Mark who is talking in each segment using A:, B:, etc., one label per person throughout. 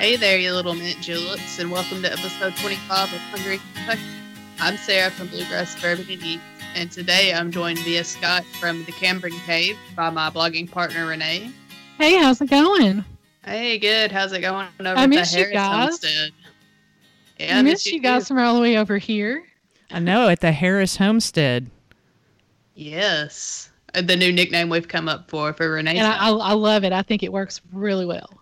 A: Hey there, you little mint juleps, and welcome to episode 25 of Hungry Kentucky. I'm Sarah from Bluegrass Bourbon and Eats, and today I'm joined via Scott from the Cambrian Cave by my blogging partner Renee.
B: Hey, how's it going?
A: Hey, good. How's it going over
B: I
A: at the
B: miss you
A: Harris
B: guys.
A: Homestead? Yeah,
B: I
A: I
B: miss you guys from all the way over here.
C: I know at the Harris Homestead.
A: Yes, Uh, the new nickname we've come up for for Renee.
B: And I, I, I love it. I think it works really well.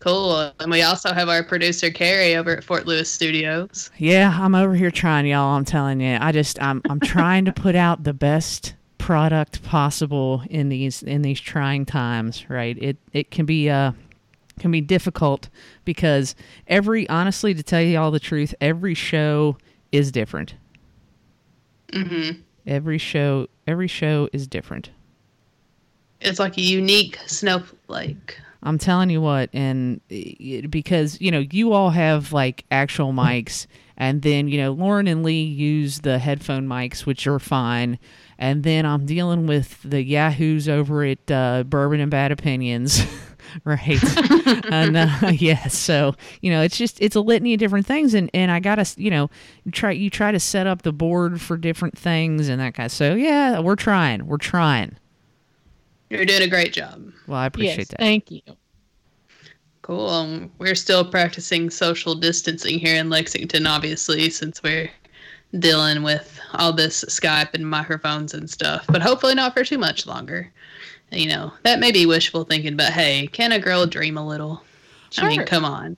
A: Cool. And we also have our producer Carrie over at Fort Lewis Studios.
C: Yeah, I'm over here trying, y'all. I'm telling you, I just I'm I'm trying to put out the best product possible in these in these trying times. Right? It it can be uh can be difficult because every honestly to tell you all the truth, every show is different.
A: Mm-hmm.
C: Every show every show is different.
A: It's like a unique snowflake.
C: I'm telling you what, and it, because you know you all have like actual mics, and then you know Lauren and Lee use the headphone mics, which are fine, and then I'm dealing with the yahoos over at uh, Bourbon and Bad Opinions, right? and uh, yeah, so you know it's just it's a litany of different things, and and I gotta you know try you try to set up the board for different things and that kind. Of, so yeah, we're trying, we're trying.
A: You're doing a great job.
C: Well, I appreciate
B: yes,
C: that.
B: thank you.
A: Cool. Um, we're still practicing social distancing here in Lexington, obviously, since we're dealing with all this Skype and microphones and stuff. But hopefully not for too much longer. You know, that may be wishful thinking, but hey, can a girl dream a little? Sure. I mean, come on.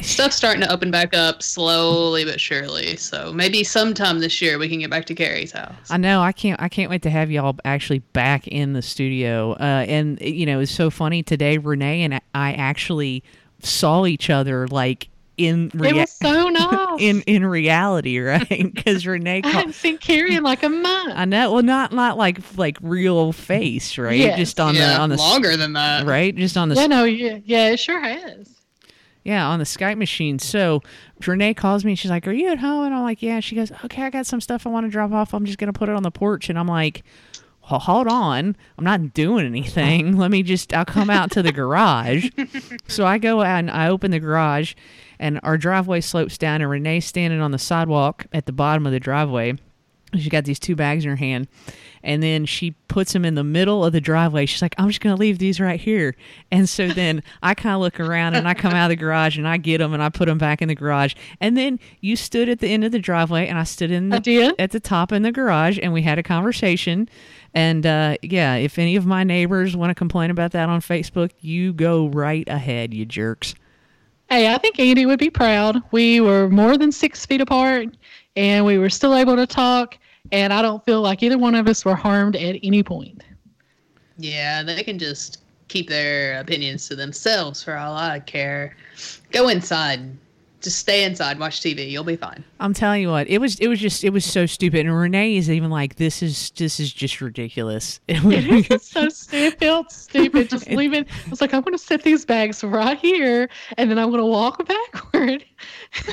A: Stuff's starting to open back up slowly but surely. So maybe sometime this year we can get back to Carrie's house.
C: I know. I can't. I can't wait to have y'all actually back in the studio. Uh, and you know, it's so funny today. Renee and I actually saw each other like in
B: It was so nice.
C: in in reality, right? Because Renee.
B: I
C: Called,
B: hadn't seen Carrie in like a month.
C: I know. Well, not not like like real face, right?
B: Yes.
C: Just on
A: yeah,
C: the on the s-
A: longer than that.
C: right. Just on the
B: yeah, no, yeah, yeah, it sure has.
C: Yeah, on the Skype machine. So Renee calls me. And she's like, "Are you at home?" And I'm like, "Yeah." She goes, "Okay, I got some stuff I want to drop off. I'm just gonna put it on the porch." And I'm like, well, "Hold on, I'm not doing anything. Let me just. I'll come out to the garage." so I go out and I open the garage, and our driveway slopes down, and Renee's standing on the sidewalk at the bottom of the driveway. She's got these two bags in her hand, and then she puts them in the middle of the driveway. She's like, "I'm just gonna leave these right here." And so then I kind of look around and I come out of the garage and I get them and I put them back in the garage. And then you stood at the end of the driveway and I stood in the, at the top in the garage and we had a conversation. And uh, yeah, if any of my neighbors want to complain about that on Facebook, you go right ahead, you jerks.
B: Hey, I think Andy would be proud. We were more than six feet apart, and we were still able to talk. And I don't feel like either one of us were harmed at any point.
A: Yeah, they can just keep their opinions to themselves for all I care. Go inside. Just stay inside, watch TV. You'll be fine.
C: I'm telling you what, it was it was just it was so stupid. And Renee is even like, this is this is just ridiculous.
B: It was so stupid. It felt stupid. Just leaving. I was like, I'm going to set these bags right here, and then I'm going to walk backward.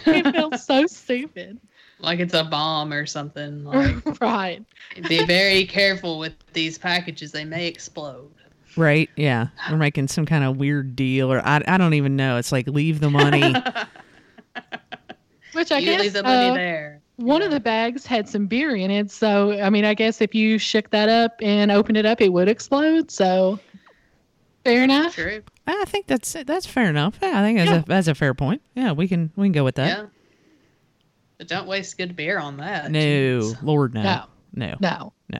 B: it felt so stupid.
A: Like it's a bomb or something. Like,
B: right.
A: be very careful with these packages; they may explode.
C: Right? Yeah. We're making some kind of weird deal, or I, I don't even know. It's like leave the money.
B: Which I
A: you
B: guess
A: leave the money
B: uh,
A: there.
B: one of the bags had some beer in it. So, I mean, I guess if you shook that up and opened it up, it would explode. So, fair enough.
A: True.
C: I think that's that's fair enough. Yeah, I think that's
B: Yeah.
C: a that's a fair point. Yeah, we can we can go with that.
A: Yeah. But don't waste good beer on that.
C: No,
A: Jeez.
C: Lord no.
B: No.
C: No.
B: No.
C: No.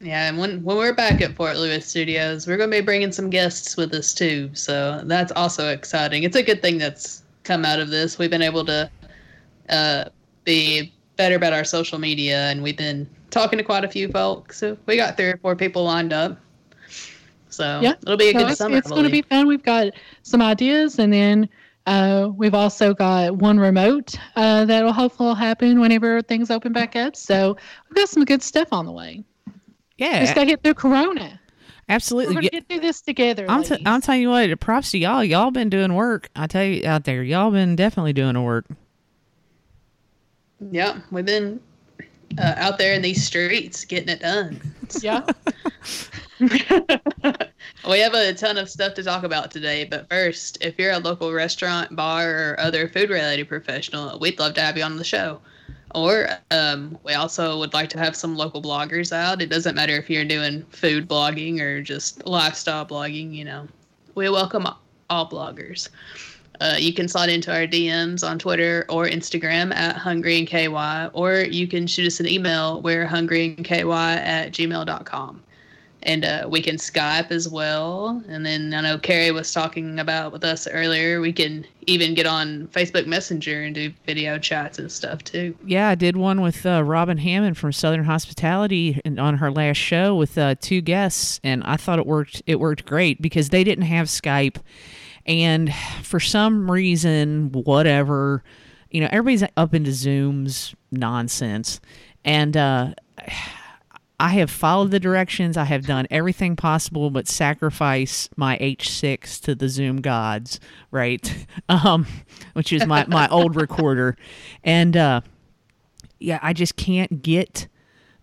A: Yeah, and when when we're back at Fort Lewis Studios, we're going to be bringing some guests with us too. So that's also exciting. It's a good thing that's come out of this. We've been able to uh, be better about our social media, and we've been talking to quite a few folks. So we got three or four people lined up. So
B: Yeah.
A: it'll be a
B: So
A: good
B: it's,
A: summer.
B: it's going to be fun. We've got some ideas, and then uh, we've also got one remote uh, that'll hopefully happen whenever things open back up. So we've got some good stuff on the way.
C: Yeah,
B: Just got to get through Corona. We're
C: absolutely.
B: going to get through this together.
C: I'm, t-
B: ladies.
C: I'm telling you what, props to y'all. Y'all been doing work. I tell you out there, y'all been definitely doing the work.
A: Yeah, we've been uh, out there in these streets getting it done.
B: yeah.
A: We have a ton of stuff to talk about today, but first, if you're a local restaurant, bar, or other food related professional, we'd love to have you on the show. Or um, we also would like to have some local bloggers out. It doesn't matter if you're doing food blogging or just lifestyle blogging, you know, we welcome all bloggers. Uh, you can slide into our DMs on Twitter or Instagram at Hungry and KY, or you can shoot us an email. We're hungry and KY at gmail.com and uh, we can Skype as well. And then I know Carrie was talking about with us earlier. We can even get on Facebook Messenger and do video chats and stuff too.
C: Yeah, I did one with uh, Robin Hammond from Southern Hospitality and on her last show with uh, two guests, and I thought it worked. It worked great because they didn't have Skype, and for some reason, whatever, you know, everybody's up into Zoom's nonsense, and. uh I have followed the directions. I have done everything possible but sacrifice my H6 to the Zoom gods, right? Um, which is my, my old recorder. And uh, yeah, I just can't get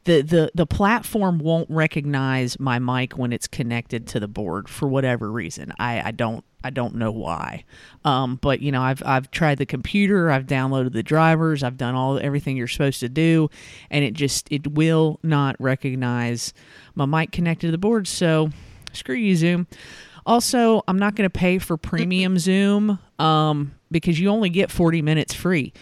C: the, the the platform won't recognize my mic when it's connected to the board for whatever reason. I, I don't I don't know why. Um, but you know, I've I've tried the computer, I've downloaded the drivers, I've done all everything you're supposed to do, and it just it will not recognize my mic connected to the board. So screw you, Zoom. Also, I'm not going to pay for premium Zoom um, because you only get 40 minutes free.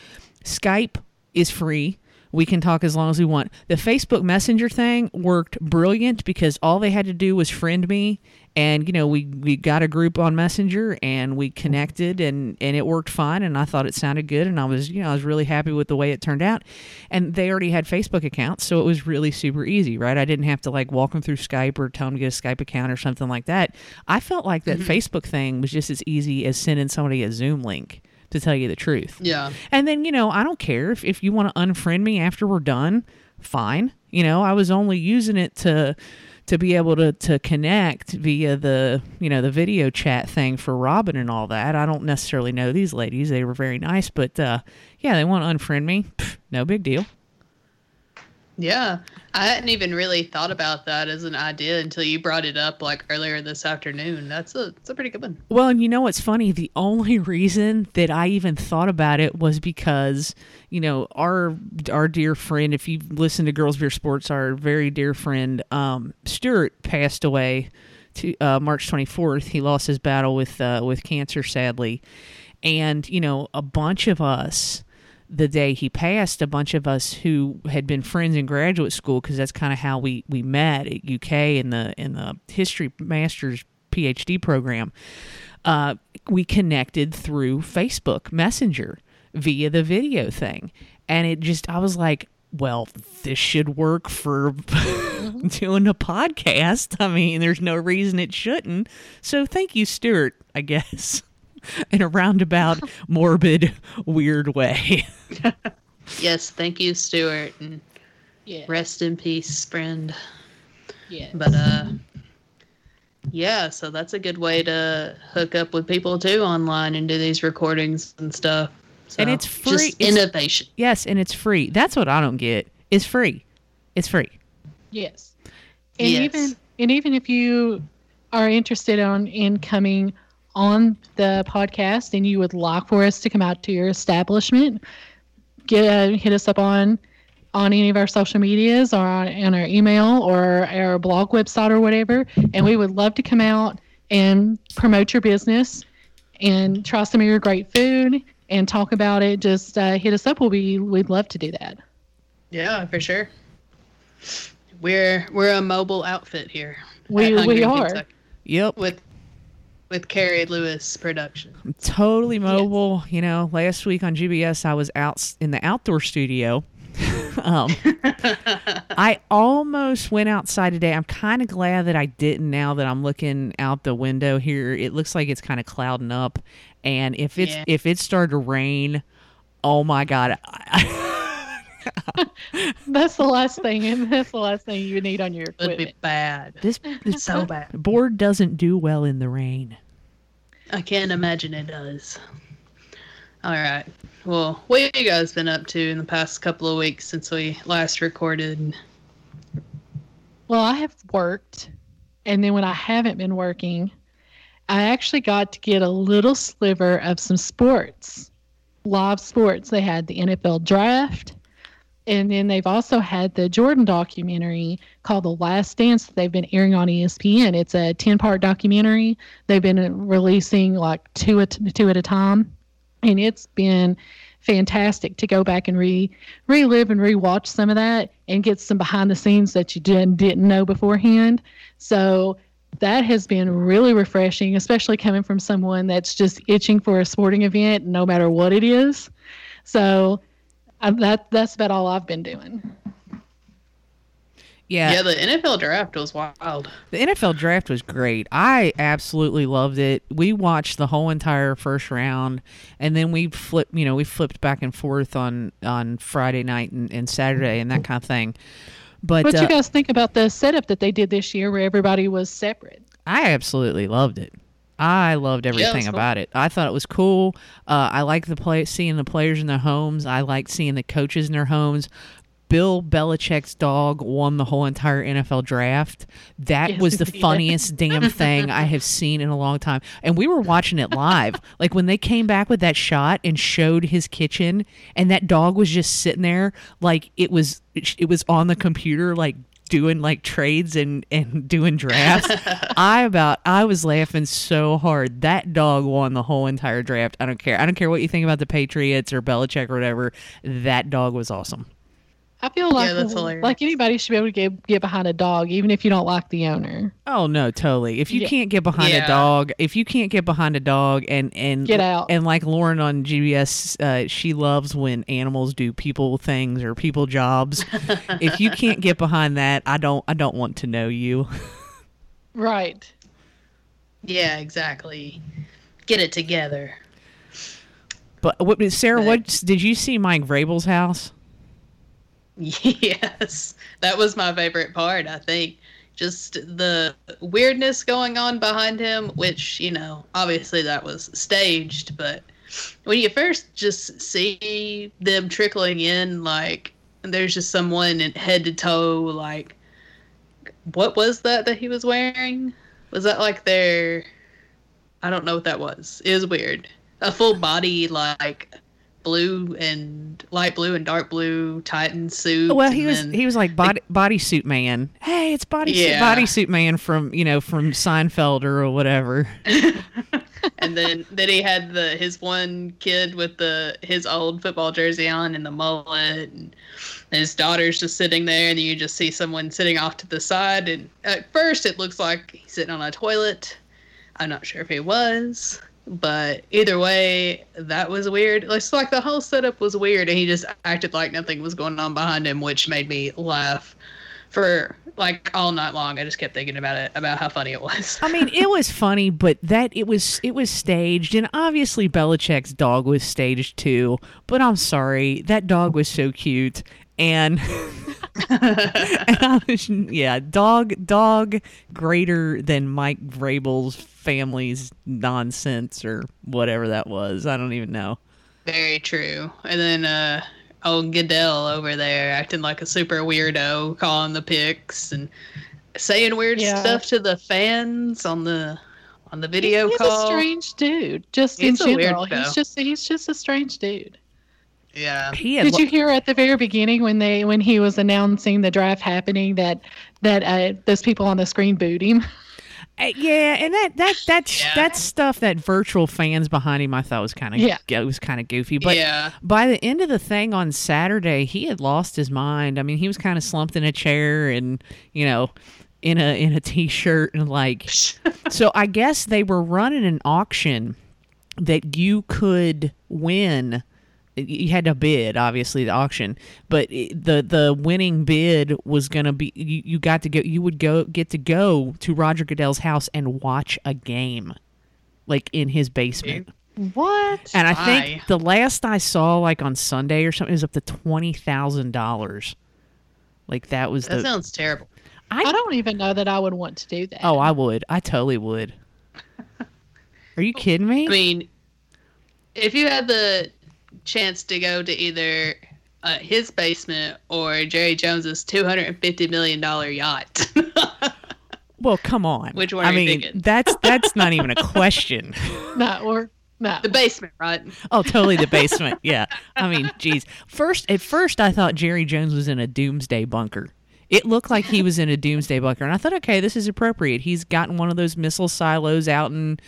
C: Skype is free we can talk as long as we want. The Facebook Messenger thing worked brilliant because all they had to do was friend me and you know we we got a group on messenger and we connected and and it worked fine and i thought it sounded good and i was you know i was really happy with the way it turned out and they already had facebook accounts so it was really super easy right i didn't have to like walk them through skype or tell them to get a skype account or something like that i felt like that mm-hmm. facebook thing was just as easy as sending somebody a zoom link to tell you the truth.
A: Yeah.
C: And then, you know, I don't care if, if you want to unfriend me after we're done, fine. You know, I was only using it to to be able to to connect via the you know the video chat thing for Robin and all that. I don't necessarily know these ladies; they were very nice, but uh, yeah, they want to unfriend me. Pff, no big deal.
A: Yeah, I hadn't even really thought about that as an idea until you brought it up like earlier this afternoon. That's a that's a pretty good one.
C: Well, and you know what's funny? The only reason that I even thought about it was because you know our our dear friend, if you listen to Girls Beer Sports, our very dear friend um, Stuart passed away to uh, March 24th. He lost his battle with uh, with cancer, sadly, and you know a bunch of us the day he passed, a bunch of us who had been friends in graduate school, because that's kind of how we, we met at UK in the in the history master's PhD program, uh, we connected through Facebook Messenger via the video thing, and it just I was like, well, this should work for doing a podcast. I mean, there's no reason it shouldn't. So thank you, Stuart. I guess. in a roundabout, morbid, weird way.
A: yes, thank you, Stuart, and yeah. rest in peace, friend.
B: Yeah.
A: But uh, yeah, so that's a good way to hook up with people too online and do these recordings and stuff. So,
C: and it's free.
A: Just
C: it's,
A: innovation.
C: Yes, and it's free. That's what I don't get. It's free. It's free.
B: Yes. And
A: yes.
B: even and even if you are interested on in coming on the podcast and you would like for us to come out to your establishment, get uh, hit us up on on any of our social medias or on, on our email or our blog website or whatever, and we would love to come out and promote your business and try some of your great food and talk about it. Just uh, hit us up. We'll be we'd love to do that.
A: Yeah, for sure. We're we're a mobile outfit here.
B: We we are. Kentucky.
C: Yep.
A: With with Carrie Lewis production.
C: I'm totally mobile. Yes. You know, last week on GBS, I was out in the outdoor studio. um, I almost went outside today. I'm kind of glad that I didn't. Now that I'm looking out the window here, it looks like it's kind of clouding up, and if it's yeah. if it started to rain, oh my god.
B: that's the last thing, and that's the last thing you need on your equipment.
A: Would be bad.
C: This
A: is so bad.
C: Board doesn't do well in the rain.
A: I can't imagine it does. All right. Well, what have you guys been up to in the past couple of weeks since we last recorded?
B: Well, I have worked And then when I haven't been working, I actually got to get a little sliver of some sports, live sports. They had the NFL draft, and then they've also had the Jordan documentary called The Last Dance that they've been airing on ESPN. It's a 10 part documentary. They've been uh, releasing like two at, two at a time, and it's been fantastic to go back and re relive and rewatch some of that and get some behind the scenes that you didn't didn't know beforehand. So that has been really refreshing, especially coming from someone that's just itching for a sporting event, no matter what it is. So I, that that's about all I've been doing.
C: Yeah.
A: Yeah, the NFL draft was wild.
C: The NFL draft was great. I absolutely loved it. We watched the whole entire first round, and then we flipped. You know, we flipped back and forth on on Friday night and, and Saturday and that kind of thing. But
B: What
C: uh,
B: you guys think about the setup that they did this year, where everybody was separate?
C: I absolutely loved it. I loved everything
A: cool.
C: about it. I thought it was cool. Uh, I like the play, seeing the players in their homes. I liked seeing the coaches in their homes. Bill Belichick's dog won the whole entire NFL draft. That
B: Yes,
C: was the funniest damn thing I have seen in a long time. And we were watching it live. like when they came back with that shot and showed his kitchen, and that dog was just sitting there, like it was it was on the computer, like doing like trades and and doing drafts. I about I was laughing so hard. That dog won the whole entire draft. I don't care. I don't care what you think about the Patriots or Belichick or whatever. That dog was awesome.
B: I feel like
A: that's hilarious.
B: like anybody should be able to get get behind a dog, even if you don't like the owner.
C: Oh no, totally. If you
B: Yeah.
C: can't get behind a dog, if you can't get behind a dog, and and
B: Get out.
C: and like Lauren on GBS, uh, she loves when animals do people things or people jobs. if you can't get behind that, I don't I don't want to know you.
B: Right.
A: Yeah, exactly. Get it together.
C: But what Sarah?
A: But-
C: What did you see Mike Vrabel's house?
A: Yes, that was my favorite part. I think just the weirdness going on behind him, which you know, obviously that was staged, but when you first just see them trickling in, like there's just someone in head to toe, like what was that that he was wearing? Was that like their? I don't know what that was. It was weird. A full body like blue and light blue and dark blue Titan suit.
C: Well, he was he was like body bodysuit man. Hey, it's bodysuit
A: Yeah.
C: bodysuit man from you know from Seinfeld or whatever.
A: and then then he had the his one kid with the his old football jersey on and the mullet and his daughter's just sitting there and you just see someone sitting off to the side and at first it looks like he's sitting on a toilet i'm not sure if he was but either way that was weird. It's like the whole setup was weird and he just acted like nothing was going on behind him which made me laugh for like all night long. I just kept thinking about it about how funny it was.
C: I mean, it was funny, but that it was it was staged, and obviously Belichick's dog was staged too. But I'm sorry, that dog was so cute, and, and I was, yeah, dog dog greater than Mike Vrabel's family's nonsense or whatever that was. I don't even know.
A: Very true. And then uh old Goodell over there acting like a super weirdo, calling the picks and saying weird
B: Yeah.
A: stuff to the fans on the on the video
B: he's
A: call.
B: a strange dude. Just
A: He's a
B: in general,
A: weirdo.
B: he's just he's just a strange dude.
A: Yeah.
C: He had
B: Did
C: lo-
B: you hear at the very beginning when they when he was announcing the draft happening that that uh, those people on the screen booed him?
C: Uh, yeah, and that that that's
A: Yeah.
C: that stuff that virtual fans behind him I thought was kind of
B: Yeah.
C: it was kind of goofy, but
A: yeah.
C: by the end of the thing on Saturday, he had lost his mind. I mean, he was kind of slumped in a chair and you know, in a in a t-shirt and like. so I guess they were running an auction that you could win. You had to bid, obviously, the auction, but it- the the winning bid was gonna be you, you got to go. You would go get to go to Roger Goodell's house and watch a game, like in his basement.
B: What?
C: And I
A: Why?
C: think the last I saw, like on Sunday or something, it was up to twenty thousand dollars. Like that was
A: That
C: the.
A: sounds terrible.
B: I don't even know that I would want to do that.
C: oh, I would. I totally would. Are you kidding me?
A: I mean, if you had the chance to go to either uh, his basement or Jerry Jones's two hundred and fifty million dollar yacht,
C: Well, come on.
A: Which one
C: I
A: are you
C: mean,
A: picking?
C: that's that's not even a question.
B: No, or no.
A: The basement, right?
C: Oh, totally the basement. Yeah. I mean, geez. First, at first, I thought Jerry Jones was in a doomsday bunker. It looked like he was in a doomsday bunker, and I thought, okay, this is appropriate. He's gotten one of those missile silos out in,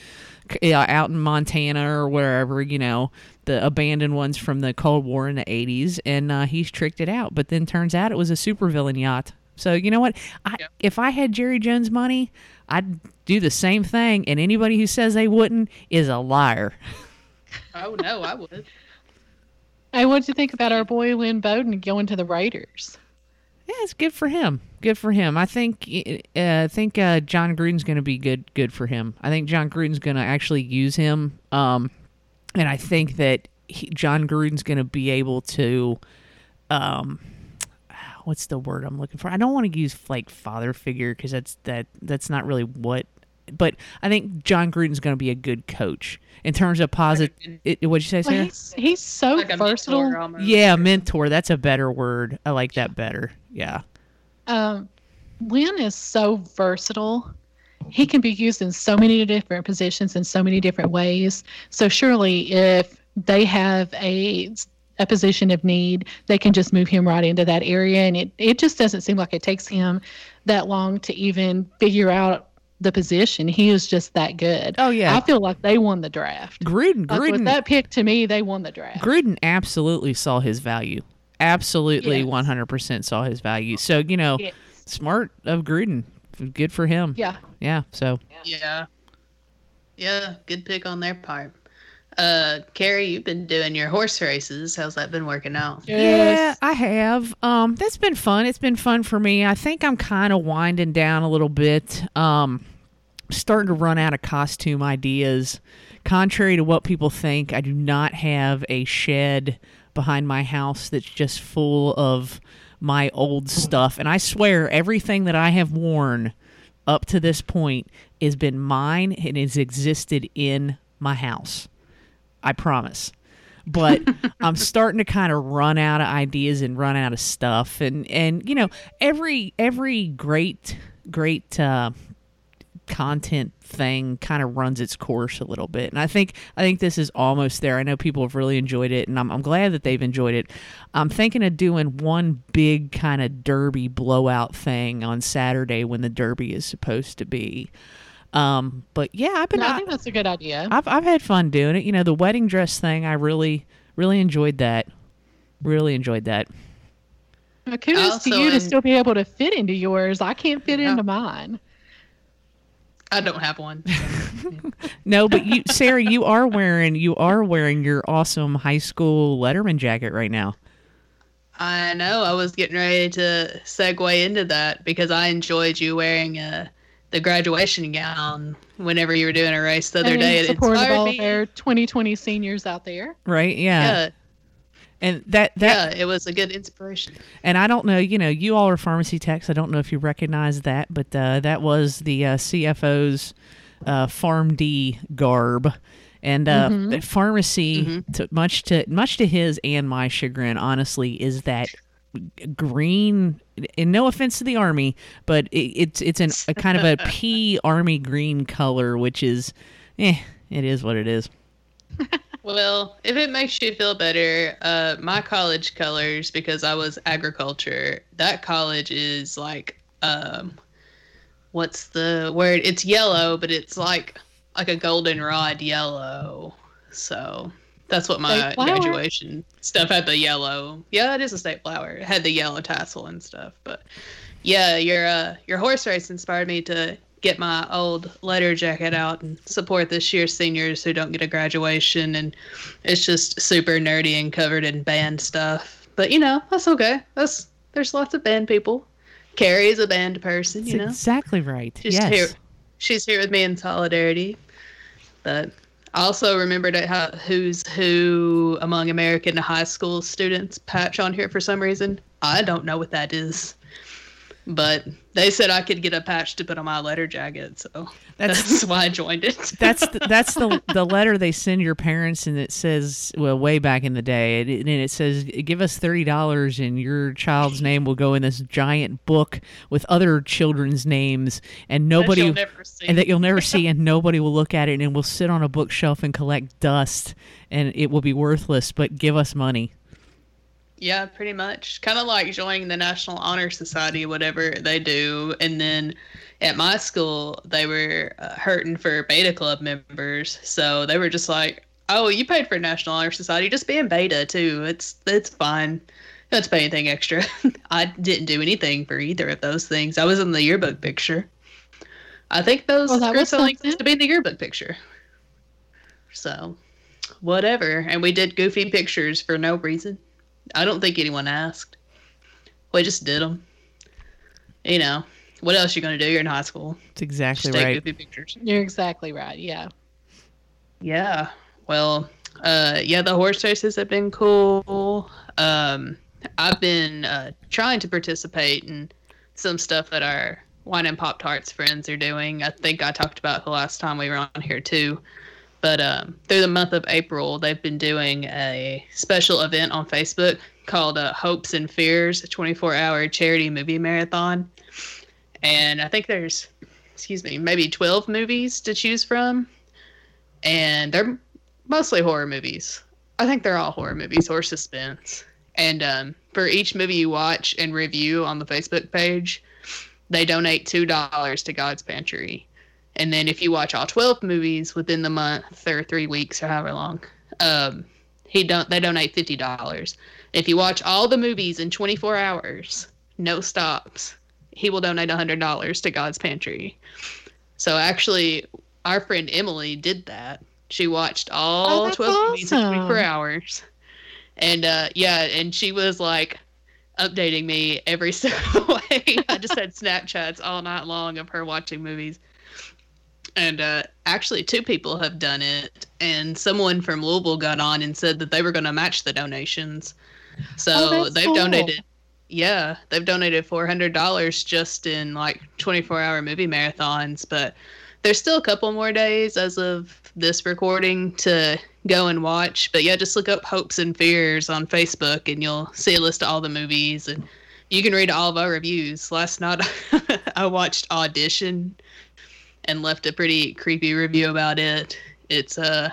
C: uh, out in Montana or wherever, you know, the abandoned ones from the Cold War in the '80s, and uh, he's tricked it out. But then turns out it was a supervillain yacht. So you know what? I,
A: Yep.
C: If I had Jerry Jones money, I'd do the same thing. And anybody who says they wouldn't is a liar.
A: Oh no, I would.
B: Hey, what'd you think about our boy Lynn Bowden going to the Raiders?
C: Yeah, it's good for him. Good for him. I think uh, I think uh, Jon Gruden's going to be good good for him. I think Jon Gruden's going to actually use him, um, and I think that he, Jon Gruden's going to be able to, um, what's the word I'm looking for? I don't want to use like father figure because that's that that's not really what. But I think Jon Gruden's going to be a good coach in terms of positive. What'd you say,
B: Well,
C: Sarah?
B: he's he's so
A: Like
B: versatile.
A: mentor.
C: Yeah, mentor. That's a better word. I like that better. Yeah.
B: Um, Lynn is so versatile. He can be used in so many different positions in so many different ways. So surely, if they have a a position of need, they can just move him right into that area, and it it just doesn't seem like it takes him that long to even figure out the position. He is just that good.
C: Oh yeah.
B: I feel like they won the draft.
C: Gruden.
B: Like with
C: Gruden.
B: that pick, to me, they won the draft.
C: Gruden absolutely saw his value. Absolutely,
B: Yes.
C: one hundred percent saw his value. So you know,
B: Yes.
C: smart of Gruden. Good for him.
B: Yeah.
C: Yeah. So
A: Yeah. Yeah, good pick on their part. Uh, Carrie, you've been doing your horse races. How's that been working out?
C: yeah, I have. Um, that's been fun. It's been fun for me. I think I'm kind of winding down a little bit. Um, starting to run out of costume ideas. Contrary to what people think, I do not have a shed behind my house that's just full of my old stuff. And I swear, everything that I have worn up to this point has been mine and has existed in my house. I promise. But I'm starting to kind of run out of ideas and run out of stuff. And and you know, every every great great uh content thing kind of runs its course a little bit and i think i think this is almost there i know people have really enjoyed it and i'm, I'm glad that they've enjoyed it i'm thinking of doing one big kind of derby blowout thing on saturday when the derby is supposed to be um but yeah i've been
B: No, I think that's a good idea.
C: I've I've had fun doing it. You know, the wedding dress thing, I really really enjoyed that. Really enjoyed that.
B: Well, kudos to
A: Also
B: you to still be able to fit into yours. I can't fit
A: Yeah.
B: into mine.
A: I don't have one.
C: No, but you Sarah, you are wearing you are wearing your awesome high school Letterman jacket right now.
A: I know. I was getting ready to segue into that because I enjoyed you wearing uh, the graduation gown whenever you were doing a race the other
B: And
A: day.
B: in
A: It inspired
B: all
A: me.
B: of our 2020 seniors out there.
C: Right? Yeah.
A: Yeah,
C: And that that
A: yeah, it was a good inspiration.
C: and I don't know, you know, you all are pharmacy techs. I don't know if you recognize that, but uh, that was the uh, CFO's uh, PharmD garb. And uh,
B: Mhm.
C: the pharmacy, to, much to much to his and my chagrin, honestly, is that green. And no offense to the army, but it, it's it's an, a kind of a pea army green color, which is, eh, it is what it is.
A: Well, if it makes you feel better, uh, my college colors, because I was agriculture, that college is like, um, what's the word? It's yellow, but it's like like a goldenrod yellow. So that's what my graduation stuff had the yellow. Yeah, it is a state flower. It had the yellow tassel and stuff. But yeah, your uh, your horse race inspired me to get my old letter jacket out and support this year's seniors who don't get a graduation and it's just super nerdy and covered in band stuff. But you know, that's okay. That's there's lots of band people. Carrie's a band person, you
C: That's
A: know.
C: exactly right.
A: She's
C: yes.
A: here. She's here with me in solidarity. But I also remembered how who's who among American high school students patch on here for some reason. I don't know what that is. but they said I could get a patch to put on my letter jacket, so
C: That's-
A: that's, why I joined it.
C: That's the, that's the the letter they send your parents, and it says, well, way back in the day, it, and it says, give us thirty dollars, and your child's name will go in this giant book with other children's names, and nobody
A: see.
C: and that you'll never see, and nobody will look at it, and it will sit on a bookshelf and collect dust, and it will be worthless. But give us money.
A: Yeah, pretty much. Kind of like joining the National Honor Society, whatever they do. And then at my school, they were uh, hurting for Beta Club members, so they were just like, "Oh, you paid for National Honor Society, just be in Beta too. It's it's fine. Don't pay anything extra." I didn't do anything for either of those things. I was in the yearbook picture. I think those
B: Well, that was
A: groups only
B: something.
A: to be in the yearbook picture. So, whatever. And we did goofy pictures for no reason. I don't think anyone asked. We just did them. You know, what else you gonna do? You're in high school.
C: That's exactly
A: Just take
C: right.
A: goofy pictures.
B: You're exactly right. Yeah.
A: Yeah. Well, uh, yeah, the horse races have been cool. Um, I've been uh, trying to participate in some stuff that our wine and pop tarts friends are doing. I think I talked about the last time we were on here too. But um, through the month of April, they've been doing a special event on Facebook called uh, Hopes and Fears, a 24-hour charity movie marathon. And I think there's, excuse me, maybe 12 movies to choose from and they're mostly horror movies. I think they're all horror movies or suspense. And um, for each movie you watch and review on the Facebook page, they donate two dollars to God's Pantry. And then if you watch all twelve movies within the month or three weeks or however long, um, he don't they donate fifty dollars. If you watch all the movies in twenty four hours, no stops, he will donate hundred dollars to God's Pantry. So actually, our friend Emily did that. She watched all
B: Oh, that's
A: 12 movies in 24 hours. And uh, yeah, and she was like updating me every step of the way. I just had Snapchats all night long of her watching movies. And uh, actually, two people have done it. And someone from Louisville got on and said that they were going to match the donations. So
B: Oh,
A: they've
B: cool.
A: donated yeah, they've donated four hundred dollars just in like twenty four hour movie marathons, but there's still a couple more days as of this recording to go and watch. But yeah, just look up Hopes and Fears on Facebook and you'll see a list of all the movies and you can read all of our reviews. Last night I watched Audition and left a pretty creepy review about it. It's uh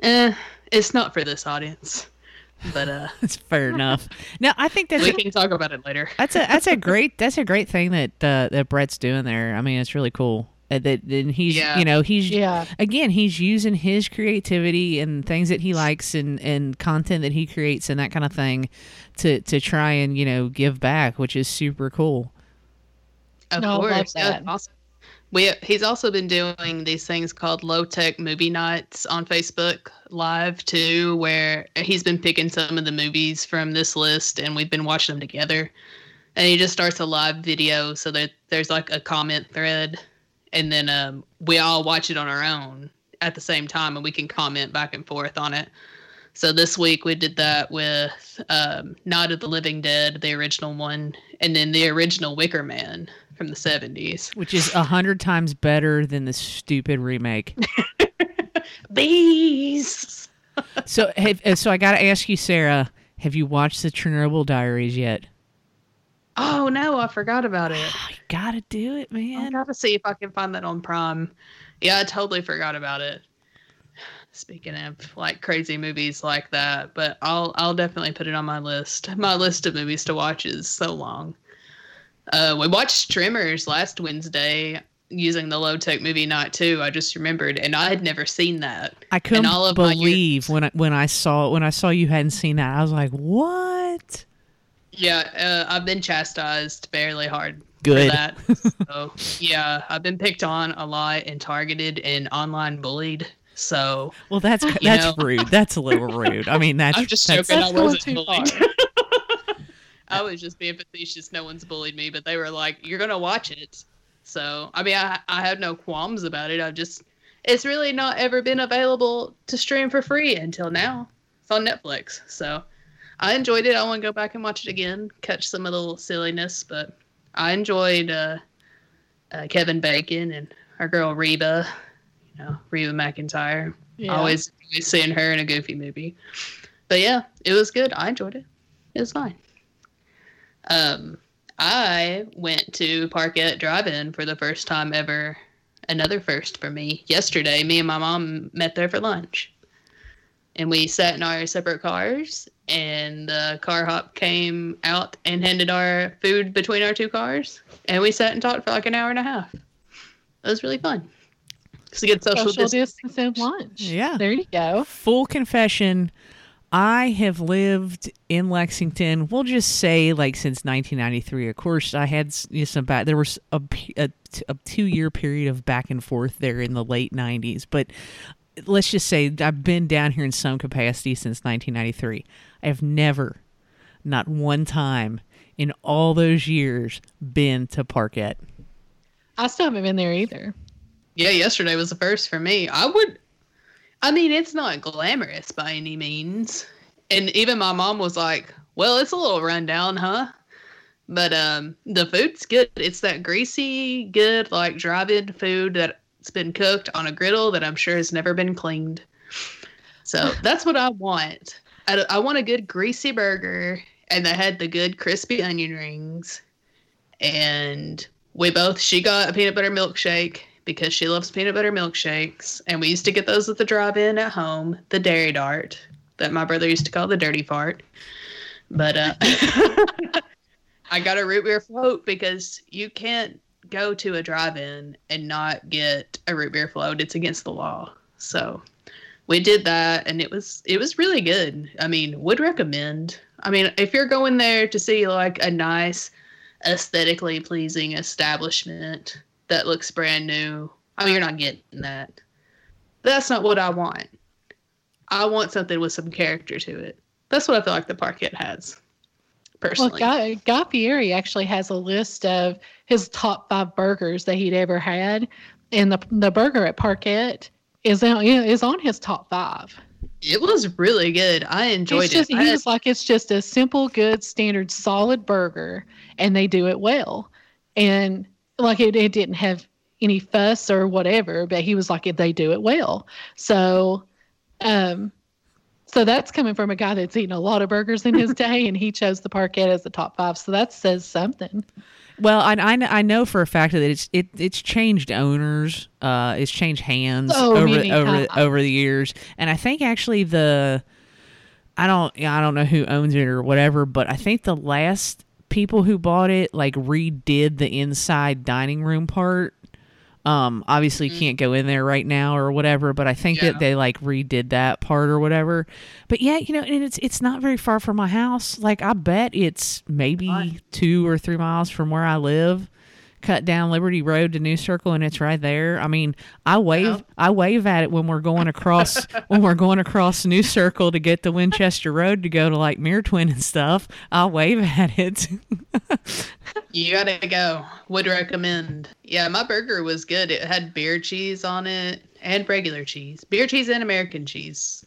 A: eh, it's not for this audience. But uh
C: That's fair enough. Now I think that's
A: we
C: a,
A: can talk about it later.
C: that's a that's a great that's a great thing that uh, that Brett's doing there. I mean, it's really cool. Uh, that and he's
A: Yeah.
C: you know he's
B: Yeah.
C: again he's using his creativity and things that he likes and and content that he creates and that kind of thing to to try and you know give back, which is super cool.
A: Of
B: No,
A: course. Yeah,
B: that.
A: awesome. We, he's also been doing these things called low tech movie nights on Facebook Live too, where he's been picking some of the movies from this list and we've been watching them together. And he just starts a live video so that there's like a comment thread, and then um, we all watch it on our own at the same time, and we can comment back and forth on it. So this week we did that with um, Night of the Living Dead, the original one, and then the original Wicker Man from the 70s.
C: Which is a hundred times better than the stupid remake.
A: Bees!
C: so, have, uh, so I got to ask you, Sarah, have you watched the Chernobyl Diaries yet?
A: Oh no, I forgot about it.
C: You gotta do it, man.
A: I gotta see if I can find that on Prime. Yeah, I totally forgot about it. Speaking of like crazy movies like that, but I'll I'll definitely put it on my list. My list of movies to watch is so long. Uh, we watched Tremors last Wednesday using the low tech movie night too. I just remembered, and I had never seen that.
C: I couldn't
A: all of
C: believe when I when I saw when I saw you hadn't seen that. I was like, "What?"
A: Yeah, uh, I've been chastised fairly hard
C: Good.
A: for that. so yeah, I've been picked on a lot and targeted and online bullied. So
C: Well, that's that's
A: know.
C: rude. That's a little rude. I mean, that's
A: I'm just
C: that's,
A: joking.
B: That's
A: I wasn't
B: too
A: bullied.
B: far.
A: I was just being facetious. No one's bullied me, but they were like, "You're gonna watch it." So I mean, I I have no qualms about it. I just it's really not ever been available to stream for free until now. It's on Netflix, so I enjoyed it. I want to go back and watch it again, catch some of the little silliness, but I enjoyed uh, uh, Kevin Bacon and our girl Reba, you know, Reba McEntire.
B: Yeah.
A: Always, always seeing her in a goofy movie. But yeah, it was good. I enjoyed it. It was fine. Um, I went to Parkette Drive-In for the first time ever. Another first for me. Yesterday, me and my mom met there for lunch, and we sat in our separate cars. And the car hop came out and handed our food between our two cars, and we sat and talked for like an hour and a half. It was really fun. It's a good social,
B: Social
A: distance.
B: distance and lunch.
C: Yeah.
B: There you go.
C: Full confession. I have lived in Lexington. We'll just say like since 1993. Of course, I had you know, some back. There was a two year period of back and forth there in the late 90s. But let's just say I've been down here in some capacity since 1993. I have never, not one time in all those years, been to Parkette.
B: I still haven't been there either.
A: Yeah, yesterday was the first for me. I would, I mean, it's not glamorous by any means, and even my mom was like, "Well, it's a little rundown, huh?" But um, the food's good. It's that greasy, good like drive-in food that's been cooked on a griddle that I'm sure has never been cleaned. So that's what I want. I, I want a good greasy burger, and they had the good crispy onion rings, and we both she got a peanut butter milkshake because she loves peanut butter milkshakes and we used to get those at the drive-in at home the dairy dart that my brother used to call the dirty fart but uh i got a root beer float because you can't go to a drive-in and not get a root beer float it's against the law so we did that and it was it was really good i mean would recommend i mean if you're going there to see like a nice aesthetically pleasing establishment that looks brand new. I mean, you're not getting that. That's not what I want. I want something with some character to it. That's what I feel like the Parkette has, personally.
B: Guy, Guy Fieri actually has a list of his top five burgers that he'd ever had, and the the burger at Parkette is on is on his top five.
A: it was really good. I enjoyed
B: It's just,
A: it.
B: he
A: had-
B: was like, it's just a simple, good, standard, solid burger, and they do it well. And like it, it didn't have any fuss or whatever, but he was like, they do it well. So, um, so that's coming from a guy that's eaten a lot of burgers in his day, and he chose the Parkette as the top five. So that says something.
C: Well, I, I, I know for a fact that it's it, it's changed owners. Uh, it's changed hands
B: Oh,
C: over over over the years, and I think actually the I don't I don't know who owns it or whatever, but I think the last people who bought it like redid the inside dining room part. Um, obviously you can't go in there right now or whatever, but I think
A: Yeah.
C: that they like redid that part or whatever. But yeah, you know, and it's it's not very far from my house. Like I bet it's maybe two or three miles from where I live. Cut down Liberty Road to New Circle, and it's right there. I mean, I wave. I wave at it when we're going across, when we're going across New Circle to get to Winchester Road to go to like Mirror Twin and stuff. I'll wave at it.
A: You gotta go. Would recommend. Yeah, my burger was good. It had beer cheese on it and regular cheese, beer cheese and American cheese.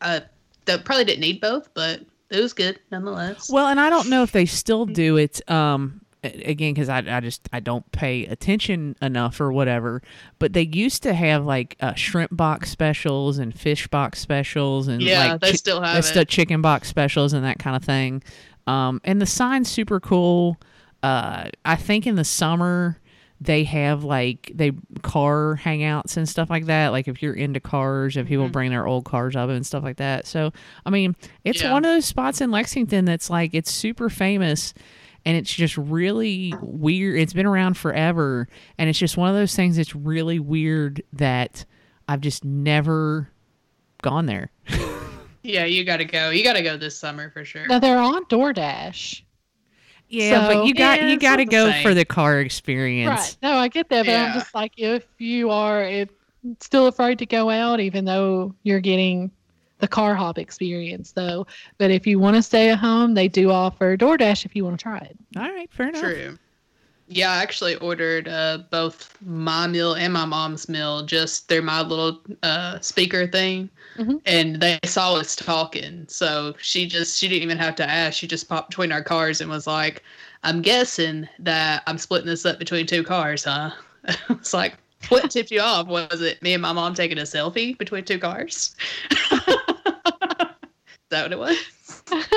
A: Uh, that probably didn't need both, but it was good nonetheless.
C: Well, and I don't know if they still do it. Um, again, because I, I just I don't pay attention enough or whatever. But they used to have like uh, shrimp box specials and fish box specials and
A: Yeah,
C: like
A: they
C: chi-
A: still have
C: they still chicken box specials and that kind of thing. Um, and the sign's super cool. Uh, I think in the summer they have like they car hangouts and stuff like that. Like if you're into cars, and people
A: Mhm.
C: bring their old cars up and stuff like that. So I mean, it's
A: Yeah.
C: one of those spots in Lexington that's like it's super famous. And it's just really weird. It's been around forever, and it's just one of those things that's really weird that I've just never gone there.
A: yeah, you gotta go. You gotta go this summer for sure.
B: Now they're on DoorDash.
C: Yeah,
B: So-
C: but you got
A: yeah,
C: you got to
A: not the
C: go
A: same.
C: for the car experience.
B: Right. No, I get that, but I'm just like, if you are if, still afraid to go out, even though you're getting the car hop experience, though. But if you want to stay at home, they do offer DoorDash if you want to try it.
C: All right, fair enough.
A: True. Yeah, I actually ordered uh, both my meal and my mom's meal just through my little uh, speaker thing,
B: Mhm.
A: and they saw us talking. So she just she didn't even have to ask. She just popped between our cars and was like, I'm guessing that I'm splitting this up between two cars, huh? it's like, what tipped you off? Was it me and my mom taking a selfie between two cars? That what it was?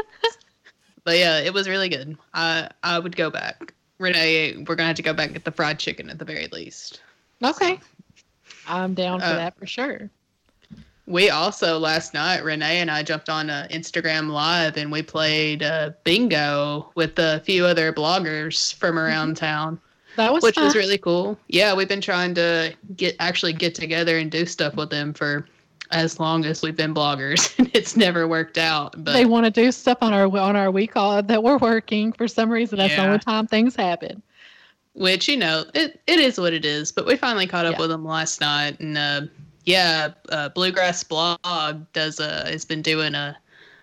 A: but yeah, it was really good. I I would go back. Renee, we're gonna have to go back and get the fried chicken at the very least.
B: Okay. I'm down for
A: Uh,
B: that for sure.
A: We also last night, Renee and I jumped on uh, Instagram Live and we played uh, bingo with a few other bloggers from around town,
B: That was
A: which
B: fun.
A: was really cool. Yeah, we've been trying to get actually get together and do stuff with them for as long as we've been bloggers, and it's never worked out. But
B: they want to do stuff on our on our week off that we're working for some reason. That's the only time things happen.
A: which you know it, it is what it is but we finally caught up
B: Yeah.
A: with them last night and uh, yeah uh, bluegrass blog does a has been doing a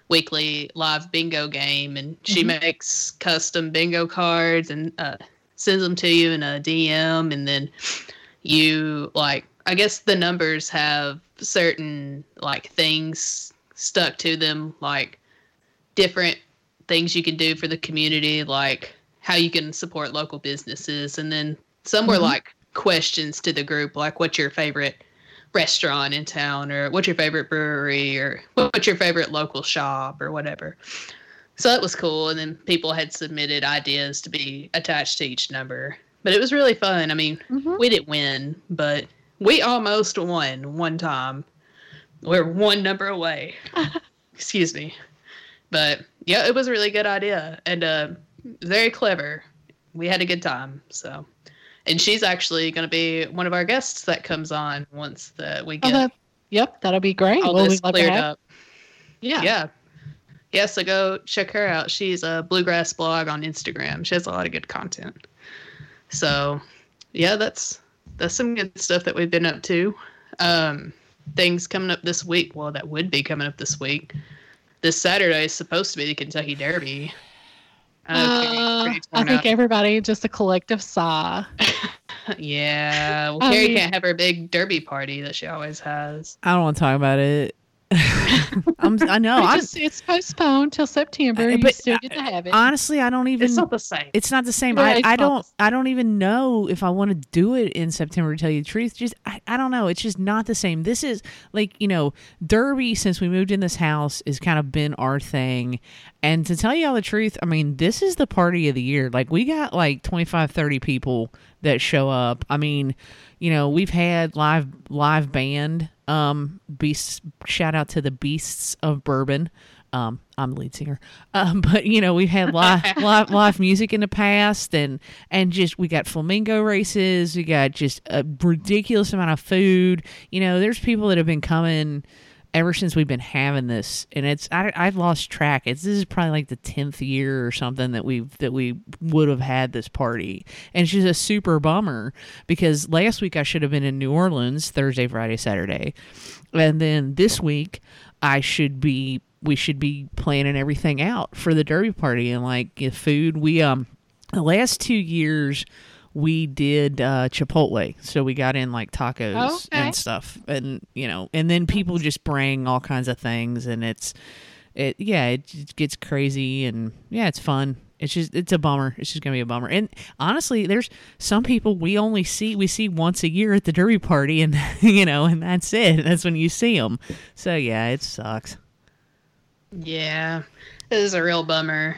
A: weekly live bingo game and she
B: Mhm.
A: makes custom bingo cards and uh, sends them to you in a dm and then you like i guess the numbers have certain like things stuck to them like different things you can do for the community like how you can support local businesses. And then some were
B: Mhm.
A: like questions to the group like what's your favorite restaurant in town or what's your favorite brewery or what's your favorite local shop or whatever. So that was cool. And then people had submitted ideas to be attached to each number. But it was really fun. I mean
B: Mhm.
A: we didn't win but we almost won one time. We're one number away. Excuse me. But yeah it was a really good idea and uh very clever. We had a good time so. And she's actually going to be one of our guests that comes on once that we
B: Oh,
A: get
B: that, yep, that'll be great.
A: all this
B: love to
A: cleared up.
B: Yeah.
A: yeah. Yeah so go check her out. She's a bluegrass blog on instagram. She has a lot of good content. So yeah that's that's some good stuff that we've been up to um things coming up this week well that would be coming up this week this saturday is supposed to be the kentucky derby I
B: Uh,
A: pretty
B: I think
A: up.
B: everybody just a collective sigh.
A: yeah well
B: I
A: carrie
B: mean-
A: can't have her big derby party that she always has
C: I don't want to talk about it. I'm, I know.
B: We
C: I,
B: just- it's postponed till September.
C: Uh,
B: you
C: but,
B: still get to have it.
C: honestly, I don't even.
A: it's not the same
C: It's not the same.
B: No,
C: I, I don't
B: the
C: I don't even know if I want to do it in September to tell you the truth. Just I, I don't know. It's just not the same. This is like, you know, Derby since we moved in this house has kind of been our thing. And to tell you all the truth, I mean, this is the party of the year. Like we got like 25 30 people that show up. I mean, you know, we've had live live band um beasts shout out to the beasts of bourbon. Um, I'm the lead singer, um, but you know we've had live, live live music in the past, and and just we got flamingo races, we got just a ridiculous amount of food. You know, there's people that have been coming ever since we've been having this, and it's I, I've lost track. It's this is probably like the tenth year or something that we've that we would have had this party, and she's a super bummer because last week I should have been in New Orleans Thursday, Friday, Saturday, and then this week I should be we should be planning everything out for the derby party and like food. We um the last two years we did uh Chipotle, so we got in like tacos
B: Okay.
C: and stuff, and you know, and then people just bring all kinds of things, and it's it yeah it gets crazy and yeah it's fun. It's just it's a bummer. It's just gonna be a bummer. And honestly, there's some people we only see we see once a year at the derby party, and you know, and that's it. That's when you see them. So yeah, it sucks.
A: Yeah, it is a real bummer.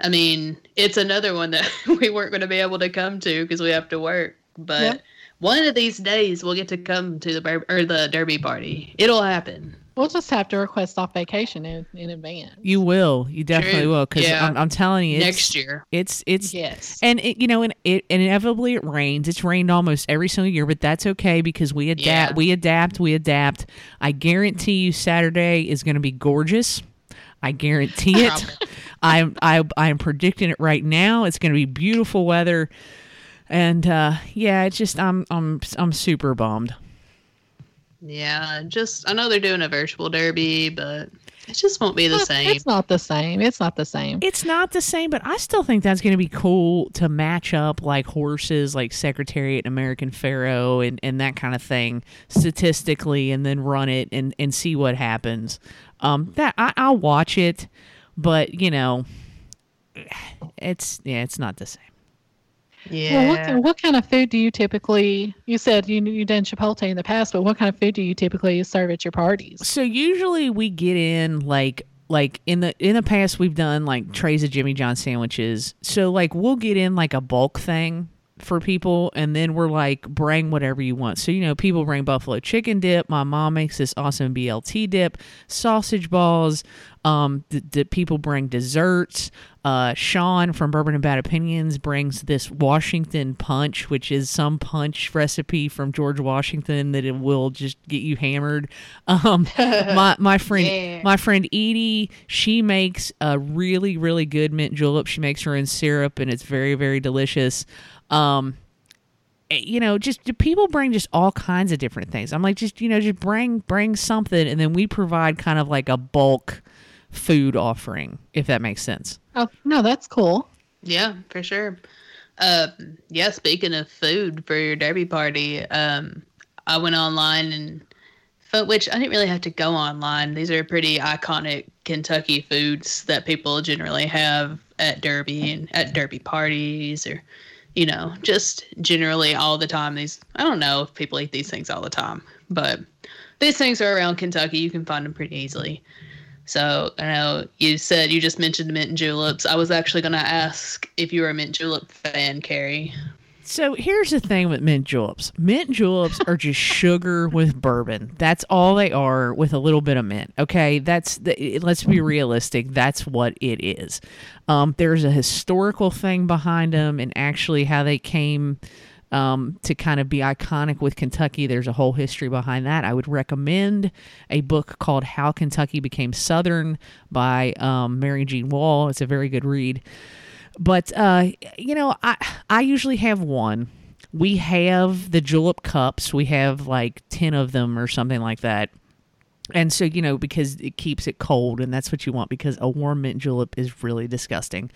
A: I mean, it's another one that we weren't going to be able to come to because we have to work. But
B: Yeah.
A: one of these days, we'll get to come to the bur- or the derby party. It'll happen.
B: we'll just have to request off vacation in, in advance.
C: You will. You definitely
A: True.
C: will. Because
A: Yeah.
C: I'm, I'm telling you, it's,
A: Next year.
C: it's it's
B: yes.
C: and it, you know, and it inevitably it rains. It's rained almost every single year, but that's okay because we adapt.
A: Yeah.
C: We adapt. We adapt. I guarantee you, Saturday is going to be gorgeous. I guarantee it. I'm I I'm predicting it right now. It's going to be beautiful weather, and uh, yeah, it's just I'm I'm I'm super bummed.
A: Yeah, just I know they're doing a virtual derby, but it just won't be the
B: It's-
A: same.
B: It's not the same. It's not the same.
C: It's not the same, but I still think that's going to be cool to match up like horses, like Secretariat and American Pharoah, and, and that kind of thing statistically, and then run it and, and see what happens. Um, that I, I'll watch it, but you know, it's yeah, it's not the same.
A: Yeah.
B: Well, what, what kind of food do you typically? You said you you done Chipotle in the past, but what kind of food do you typically serve at your parties?
C: So usually we get in like like in the in the past we've done like trays of Jimmy John sandwiches. So like we'll get in like a bulk thing for people and then we're like bring whatever you want. So you know people bring buffalo chicken dip, my mom makes this awesome BLT dip, sausage balls, um the, the people bring desserts. Uh Sean from Bourbon and Bad Opinions brings this Washington punch which is some punch recipe from George Washington that it will just get you hammered. Um my my friend
A: Yeah.
C: my friend Edie, she makes a really, really good mint julep. She makes her own syrup, and it's very, very delicious. Um, eh, you know, just people bring just all kinds of different things. I'm like, just you know, just bring bring something, and then we provide kind of like a bulk food offering, if that makes sense.
B: Oh no, that's cool.
A: Yeah, for sure. Uh, yeah, speaking of food for your derby party, um, I went online and which I didn't really have to go online. These are pretty iconic Kentucky foods that people generally have at derby and at derby parties or you know, just generally all the time. These I don't know if people eat these things all the time, but these things are around Kentucky. You can find them pretty easily. So I know you said you just mentioned mint juleps. I was actually going to ask if you were a mint julep fan, Carrie.
C: So here's the thing with mint juleps. Mint juleps are just sugar with bourbon. That's all they are with a little bit of mint. Okay, that's the, let's be realistic. That's what it is. Um, there's a historical thing behind them, and actually how they came um, to kind of be iconic with Kentucky. There's a whole history behind that. I would recommend a book called How Kentucky Became Southern by um, Maryjean Wall. It's a very good read. But uh, you know, I I usually have one. We have the julep cups. We have like ten of them or something like that. And so you know, because it keeps it cold, and that's what you want. Because a warm mint julep is really disgusting.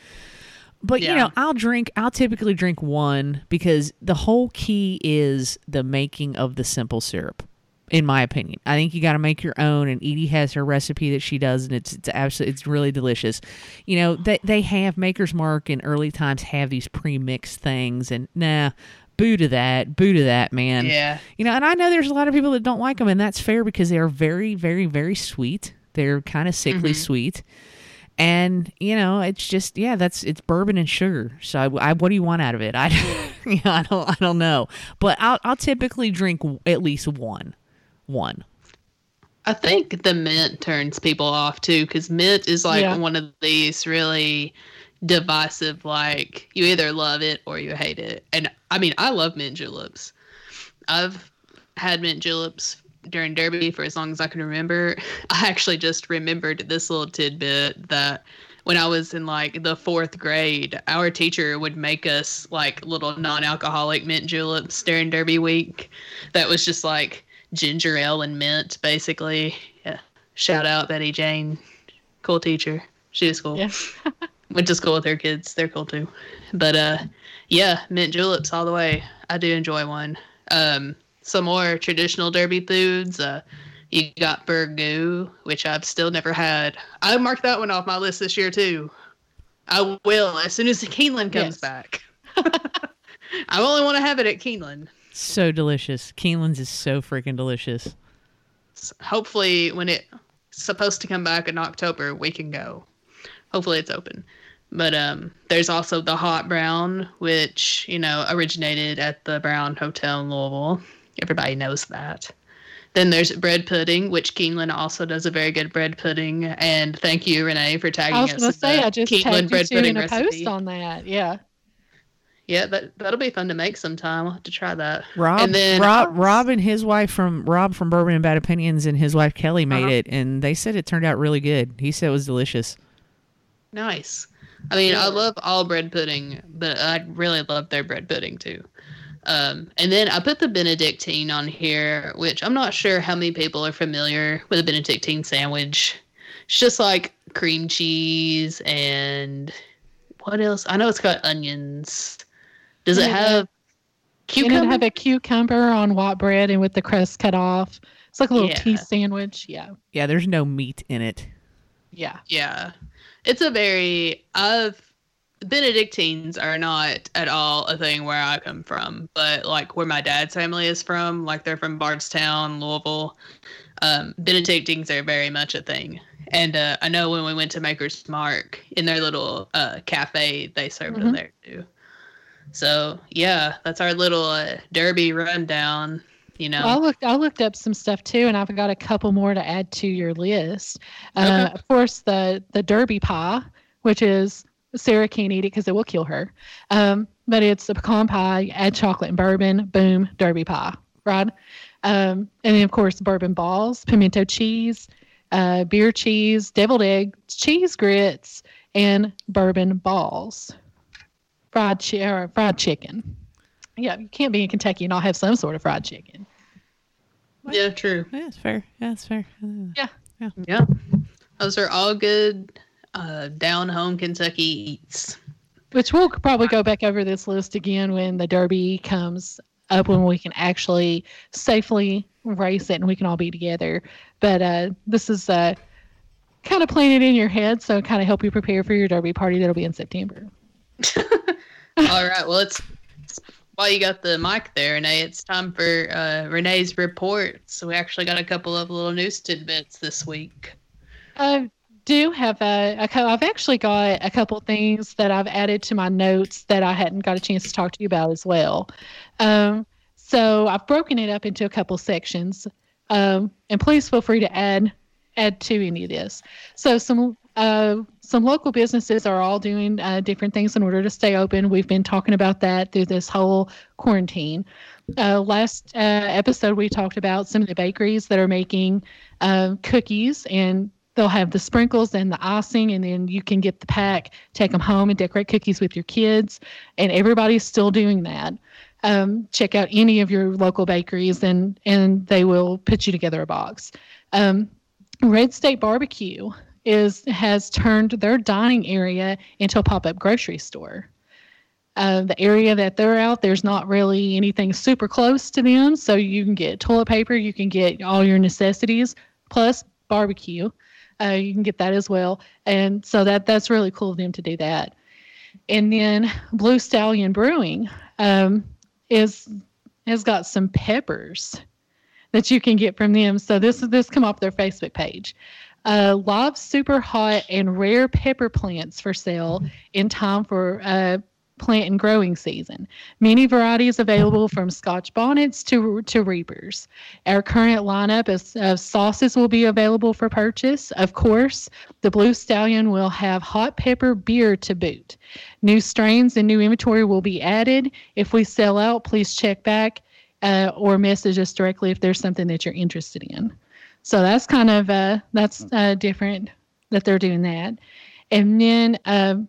C: But you know, I'll drink. I'll typically drink one because the whole key is the making of the simple syrup. In my opinion, I think you got to make your own. And Edie has her recipe that she does, and it's it's absolutely it's really delicious. You know, they they have Maker's Mark and early times have these pre-mixed things, and nah, boo to that, boo to that, man.
A: Yeah.
C: You know, and I know there's a lot of people that don't like them, and that's fair because they are very, very, very sweet. They're kind of sickly mm-hmm. sweet, and you know, it's just yeah, that's it's bourbon and sugar. So I, I what do you want out of it? I, yeah, I don't, I don't know, but I'll I'll typically drink at least one, one.
A: I think the mint turns people off too, because mint is like
B: Yeah.
A: one of these really divisive. Like you either love it or you hate it. And I mean, I love mint juleps. I've had mint juleps during Derby for as long as I can remember. I actually just remembered this little tidbit that when I was in like the fourth grade, our teacher would make us like little non-alcoholic mint juleps during Derby week. That was just like ginger ale and mint, basically. Yeah. Shout out Betty Jane, cool teacher. She was cool.
B: Yeah.
A: Went to school with her kids. They're cool too. But uh, yeah, mint juleps all the way. I do enjoy one. Um, some more traditional Derby foods. Uh, you got burgoo, which I've still never had. I marked that one off my list this year too. I will as soon as the Keeneland comes
B: Yes.
A: back. I only want to have it at Keeneland.
C: So delicious. Keeneland's is so freaking delicious.
A: S- Hopefully, when it's supposed to come back in October, we can go. Hopefully, it's open. But um, there's also the hot brown, which you know originated at the Brown Hotel in Louisville. Everybody knows that. Then there's bread pudding, which Keeneland also does a very good bread pudding. And thank you, Renee, for tagging us.
B: I was
A: us
B: going to say
A: the
B: I just
A: Keeneland
B: tagged you
A: bread
B: two in a
A: recipe.
B: post on that. Yeah.
A: Yeah, that that'll be fun to make sometime. I'll have to try that.
C: Rob,
A: and then
C: Rob, Rob, and his wife from Rob from Bourbon and Bad Opinions, and his wife Kelly made
A: Uh-huh.
C: it, and they said it turned out really good. He said it was delicious.
A: Nice. I mean, I love all bread pudding, but I really love their bread pudding too. Um, and then I put the Benedictine on here, which I'm not sure how many people are familiar with a Benedictine sandwich. It's just like cream cheese and what else? I know it's got onions. Does it have
B: And
A: cucumber?
B: it have a cucumber on white bread and with the crust cut off. It's like a little
A: Yeah.
B: tea sandwich. Yeah.
C: Yeah, there's no meat in it.
B: Yeah.
A: Yeah. It's a very I've Benedictines are not at all a thing where I come from, but like where my dad's family is from, like they're from Bardstown, Louisville. Um, Benedictines are very much a thing. And uh, I know when we went to Maker's Mark in their little uh, cafe, they served
B: Mhm.
A: them there too. So yeah, that's our little uh, Derby rundown. You know,
B: Well, I looked. I looked up some stuff too, and I've got a couple more to add to your list. Uh,
A: Okay.
B: Of course, the the Derby pie, which is Sarah can't eat it because it will kill her. Um, but it's a pecan pie, add chocolate and bourbon, boom, Derby pie, right? Um, and then of course bourbon balls, pimento cheese, uh, beer cheese, deviled egg, cheese grits, and bourbon balls. Fried chi- or fried chicken. Yeah, you can't be in Kentucky and not have some sort of fried chicken.
A: yeah, true.
C: Yeah, it's fair. Yeah, it's fair. Uh,
A: Yeah, those are all good uh, down home Kentucky eats.
B: Which we'll probably go back over this list again when the Derby comes up, when we can actually safely race it and we can all be together. But uh, this is uh, kind of playing it in your head, so kind of help you prepare for your Derby party that'll be in September.
A: All right. Well, it's while you got the mic there, Renee. It's time for uh, Renee's report. So we actually got a couple of little news tidbits this week.
B: I do have a, a cou- I've actually got a couple things that I've added to my notes that I hadn't got a chance to talk to you about as well. Um, so I've broken it up into a couple sections, um, and please feel free to add add to any of this. So some uh, some local businesses are all doing uh, different things in order to stay open. We've been talking about that through this whole quarantine. Uh, last uh, episode, we talked about some of the bakeries that are making uh, cookies, and they'll have the sprinkles and the icing, and then you can get the pack, take them home, and decorate cookies with your kids. And everybody's still doing that. Um, check out any of your local bakeries, and and they will put you together a box. Um, Red State Barbecue is has turned their dining area into a pop-up grocery store. Uh, the area that they're out, there's not really anything super close to them, so you can get toilet paper, you can get all your necessities, plus barbecue. Uh, you can get that as well, and so that that's really cool of them to do that. And then Blue Stallion Brewing um, is has got some peppers that you can get from them. So this this come off their Facebook page. Uh, live super hot and rare pepper plants for sale in time for uh, plant and growing season. Many varieties available from Scotch bonnets to to reapers. Our current lineup of, of sauces will be available for purchase. Of course, the Blue Stallion will have hot pepper beer to boot. New strains and new inventory will be added. If we sell out, please check back uh, or message us directly if there's something that you're interested in. So that's kind of uh, that's uh, different that they're doing that. And then um,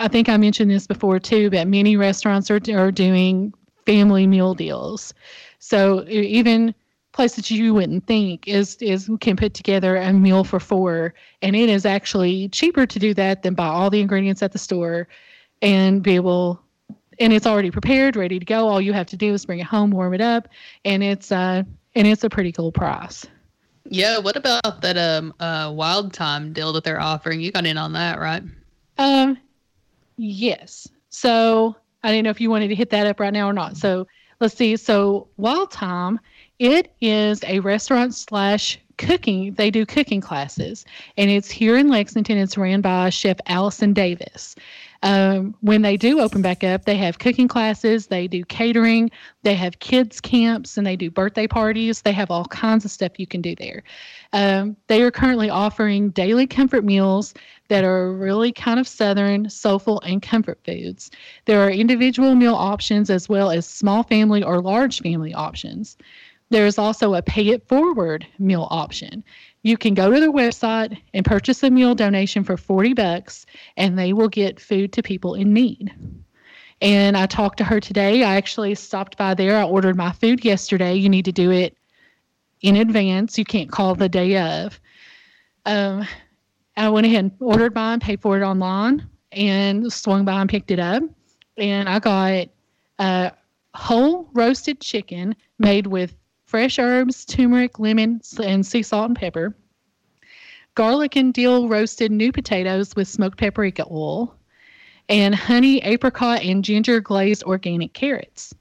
B: I think I mentioned this before too, but many restaurants are are doing family meal deals. So even places you wouldn't think is is can put together a meal for four, and it is actually cheaper to do that than buy all the ingredients at the store, and be able and it's already prepared, ready to go. All you have to do is bring it home, warm it up, and it's uh and it's a pretty cool price.
A: Yeah. What about that um uh Wild Thyme deal that they're offering? You got in on that, right?
B: Um, yes. So I didn't know if you wanted to hit that up right now or not. So let's see. So Wild Thyme, it is a restaurant slash cooking. They do cooking classes, and it's here in Lexington. It's ran by Chef Allison Davis. Um, when they do open back up, they have cooking classes, they do catering, they have kids camps, and they do birthday parties. They have all kinds of stuff you can do there. Um, they are currently offering daily comfort meals that are really kind of southern, soulful, and comfort foods. There are individual meal options as well as small family or large family options. There is also a pay it forward meal option. You can go to their website and purchase a meal donation for 40 bucks and they will get food to people in need. And I talked to her today. I actually stopped by there. I ordered my food yesterday. You need to do it in advance. You can't call the day of. Um, I went ahead and ordered mine, paid for it online, and swung by and picked it up. And I got uh, whole roasted chicken made with fresh herbs, turmeric, lemon, and sea salt and pepper. Garlic and dill roasted new potatoes with smoked paprika oil. and honey apricot and ginger glazed organic carrots.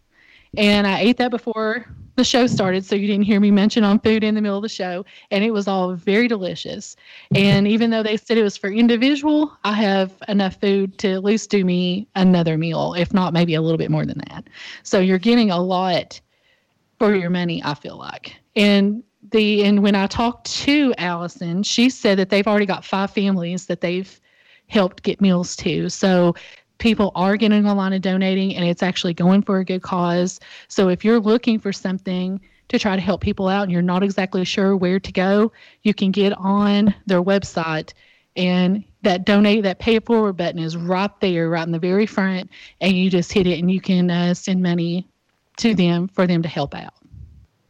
B: And I ate that before the show started, so you didn't hear me mention on food in the middle of the show. And it was all very delicious. And even though they said it was for individual, I have enough food to at least do me another meal, if not maybe a little bit more than that. So you're getting a lot for your money, I feel like. And the and when I talked to Allison, she said that they've already got five families that they've helped get meals to. So people are getting online and donating and it's actually going for a good cause. So if you're looking for something to try to help people out and you're not exactly sure where to go, you can get on their website and that donate that pay it forward button is right there right in the very front and you just hit it and you can uh, send money to them for them to help out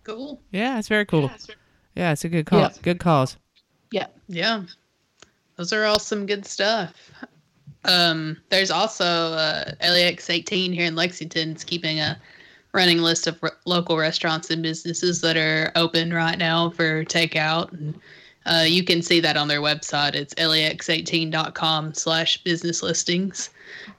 A: Cool.
C: Yeah, it's very cool. Yeah, it's a good cause.
B: Yeah.
C: Good cause.
B: yeah
A: Yeah. Those are all some good stuff. Um, there's also uh, LEX 18 here in Lexington. It's keeping a running list of r- local restaurants and businesses that are open right now for takeout. And uh, you can see that on their website. It's lex18.com slash business listings.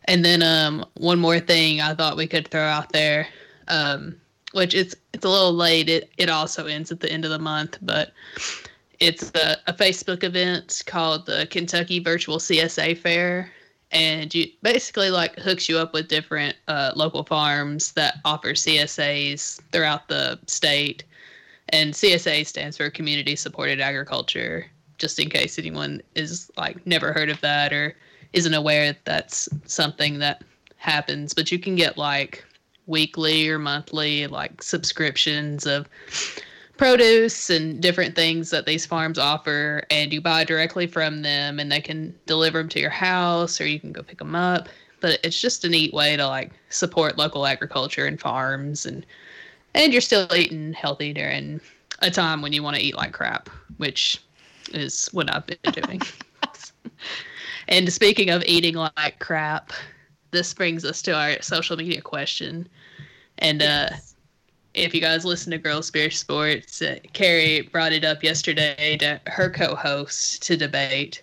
A: And then um, one more thing I thought we could throw out there, um, which it's it's a little late. It it also ends at the end of the month, but it's a, a Facebook event called the Kentucky Virtual CSA Fair, and you basically like hooks you up with different uh, local farms that offer CSAs throughout the state. And CSA stands for Community Supported Agriculture. Just in case anyone is like never heard of that or isn't aware that that's something that happens, but you can get like weekly or monthly like subscriptions of produce and different things that these farms offer and you buy directly from them and they can deliver them to your house or you can go pick them up. But it's just a neat way to like support local agriculture and farms and and you're still eating healthy during a time when you want to eat like crap which is what i've been doing. And speaking of eating like crap this brings us to our social media question and uh if you guys listen to Girl Spirit Sports, uh, Carrie brought it up yesterday to her co-host to debate,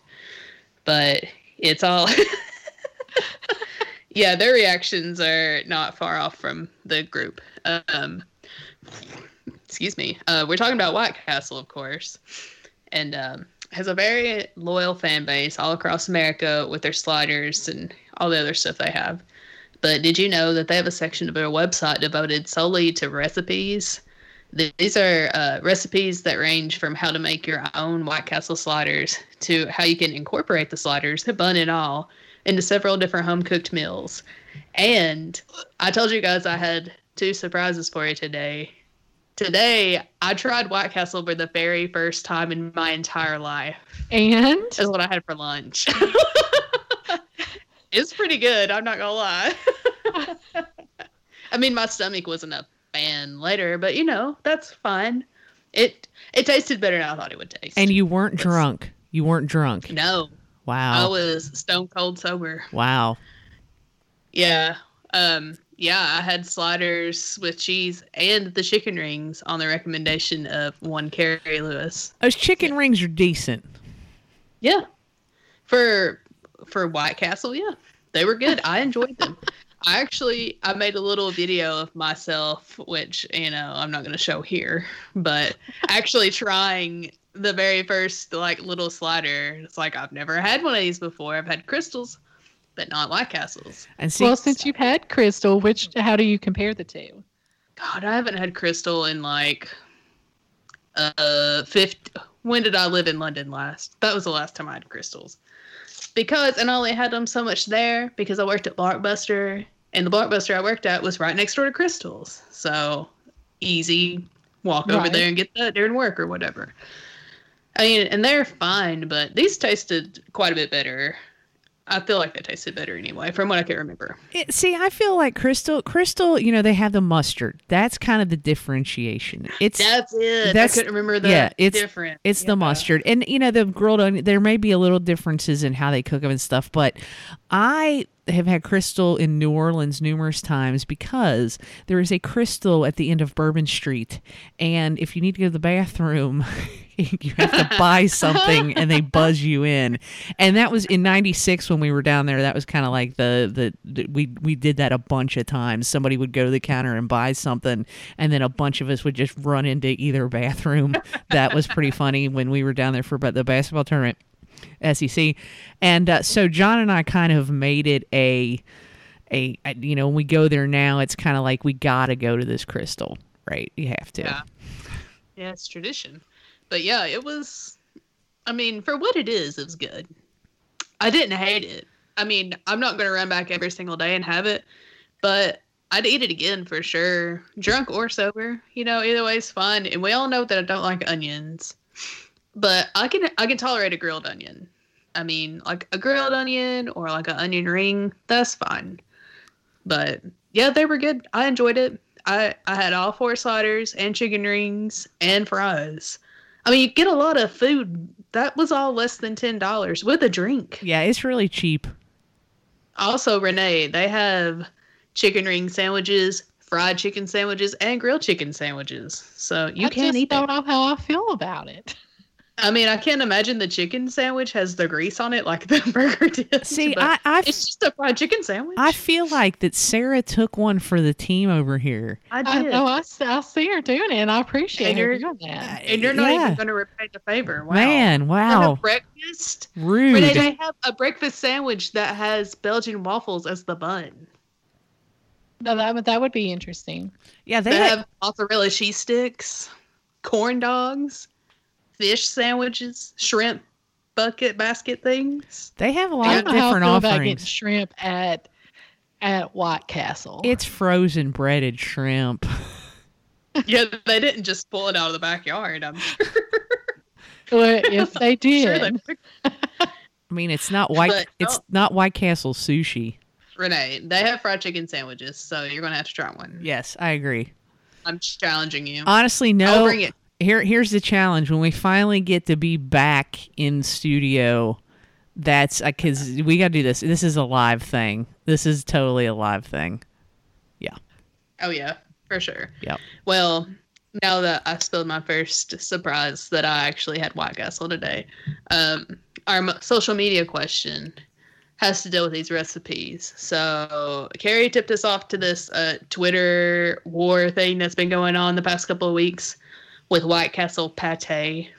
A: but it's all. yeah, their reactions are not far off from the group. Um, excuse me. Uh, we're talking about White Castle, of course, and um, has a very loyal fan base all across America with their sliders and all the other stuff they have. But did you know that they have a section of their website devoted solely to recipes? These are uh, recipes that range from how to make your own White Castle sliders to how you can incorporate the sliders, the bun and all, into several different home cooked meals. And I told you guys I had two surprises for you today. Today, I tried White Castle for the very first time in my entire life.
B: and
A: That's what I had for lunch. it's pretty good. I'm not gonna lie. I mean, my stomach wasn't a fan later, but you know that's fine. It it tasted better than I thought it would taste.
C: And you weren't drunk. You weren't drunk.
A: no,
C: Wow.
A: I was stone cold sober.
C: Wow.
A: Yeah. Um. Yeah, I had sliders with cheese and the chicken rings on the recommendation of one Carrie Lewis.
C: Those chicken rings are decent.
A: Yeah. For for White Castle, yeah. They were good. I enjoyed them. I actually I made a little video of myself, which, you know, I'm not gonna show here, but actually trying the very first like little slider. It's like I've never had one of these before. I've had Krystals, but not White Castles.
C: And see,
B: well, since you've had Krystal, which how do you compare the two?
A: God, I haven't had Krystal in like uh 50 when did I live in London last? That was the last time I had Krystals. Because and I only had them so much there because I worked at Blockbuster and the Blockbuster I worked at was right next door to Krystals. So easy walk over there and get that during work or whatever. I mean, and they're fine, but these tasted quite a bit better. I feel like they tasted better anyway, from what I can remember.
C: It, see, I feel like Krystal, Krystal, you know, they have the mustard. That's kind of the differentiation. It's
A: That's it.
C: That's-
A: I couldn't remember that.
C: yeah, it's-
A: different.
C: it's
A: Yeah.
C: the mustard, and you know the grilled onion. There may be a little differences in how they cook them and stuff, but I have had Krystal in New Orleans numerous times because there is a Krystal at the end of Bourbon Street, and if you need to go to the bathroom, you have to buy something, and they buzz you in. And that was in '96 when we were down there. That was kind of like the, the the we we did that a bunch of times. Somebody would go to the counter and buy something, and then a bunch of us would just run into either bathroom. that was pretty funny when we were down there for the basketball tournament. SEC, and uh, so John and I kind of made it a, a you know when we go there now, it's kind of like we gotta go to this Krystal, right? You have to.
A: Yeah. Yeah, it's tradition. But yeah, it was. I mean, for what it is, it was good. I didn't hate it. I mean, I'm not gonna run back every single day and have it, but I'd eat it again for sure, drunk or sober. You know, either way is fun. And we all know that I don't like onions, but I can I can tolerate a grilled onion. I mean, like a grilled onion or like an onion ring, that's fine. But yeah, they were good. I enjoyed it. I I had all four sliders and chicken rings and fries. I mean, you get a lot of food. That was all less than ten dollars with a drink.
C: Yeah, it's really cheap.
A: Also, Renee, they have chicken ring sandwiches, fried chicken sandwiches, and grilled chicken sandwiches. So you
B: I
A: can
B: just
A: eat
B: don't know how I feel about it.
A: I mean, I can't imagine the chicken sandwich has the grease on it like the burger did.
C: See, I I,
A: it's just a fried chicken sandwich.
C: I feel like that Sarah took one for the team over here.
A: I
B: I
A: did.
B: know I, s- I see her doing it, and I appreciate
A: And
B: her doing that.
A: Uh, and you're not
C: Yeah.
A: even going to repay the favor. Wow.
C: Man,
A: They
C: wow,
A: breakfast.
C: rude.
A: Renee, they have a breakfast sandwich that has Belgian waffles as the bun.
B: No, that would that would be interesting.
C: yeah, they,
A: They have mozzarella cheese sticks, corn dogs, fish sandwiches, shrimp bucket basket things.
C: they have a lot
B: don't
C: of
B: know how I
C: different
B: feel about getting
C: offerings.
B: shrimp at at White Castle.
C: It's frozen breaded shrimp.
A: Yeah, they didn't just pull it out of the backyard. I'm sure
B: Well, if they did,
A: they
C: I mean, it's not white.
A: But,
C: it's
A: oh.
C: not White Castle sushi.
A: Renee, they have fried chicken sandwiches, so you're gonna have to try one.
C: Yes, I agree.
A: I'm challenging you.
C: Honestly,
A: I'll
C: no.
A: bring it.
C: Here, here's the challenge. When we finally get to be back in studio, that's because we got to do this. This is a live thing. This is totally a live thing.
A: Yeah oh yeah, for sure.
C: Yep.
A: Well, now that I spilled my first surprise that I actually had White Castle today, um, our social media question has to deal with these recipes. So Carrie tipped us off to this uh, Twitter war thing that's been going on the past couple of weeks with White Castle pate,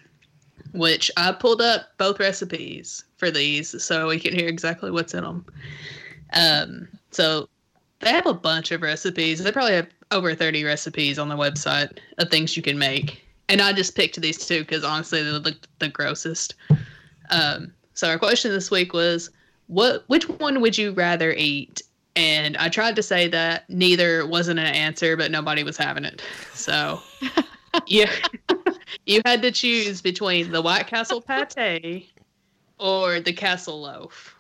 A: which I pulled up both recipes for these so we can hear exactly what's in them. Um, so they have a bunch of recipes. They probably have over 30 recipes on the website of things you can make. And I just picked these two because honestly, they look the grossest. Um, so our question this week was, what which one would you rather eat? And I tried to say that neither wasn't an answer, but nobody was having it. So you you had to choose between the White Castle pate or the Castle loaf.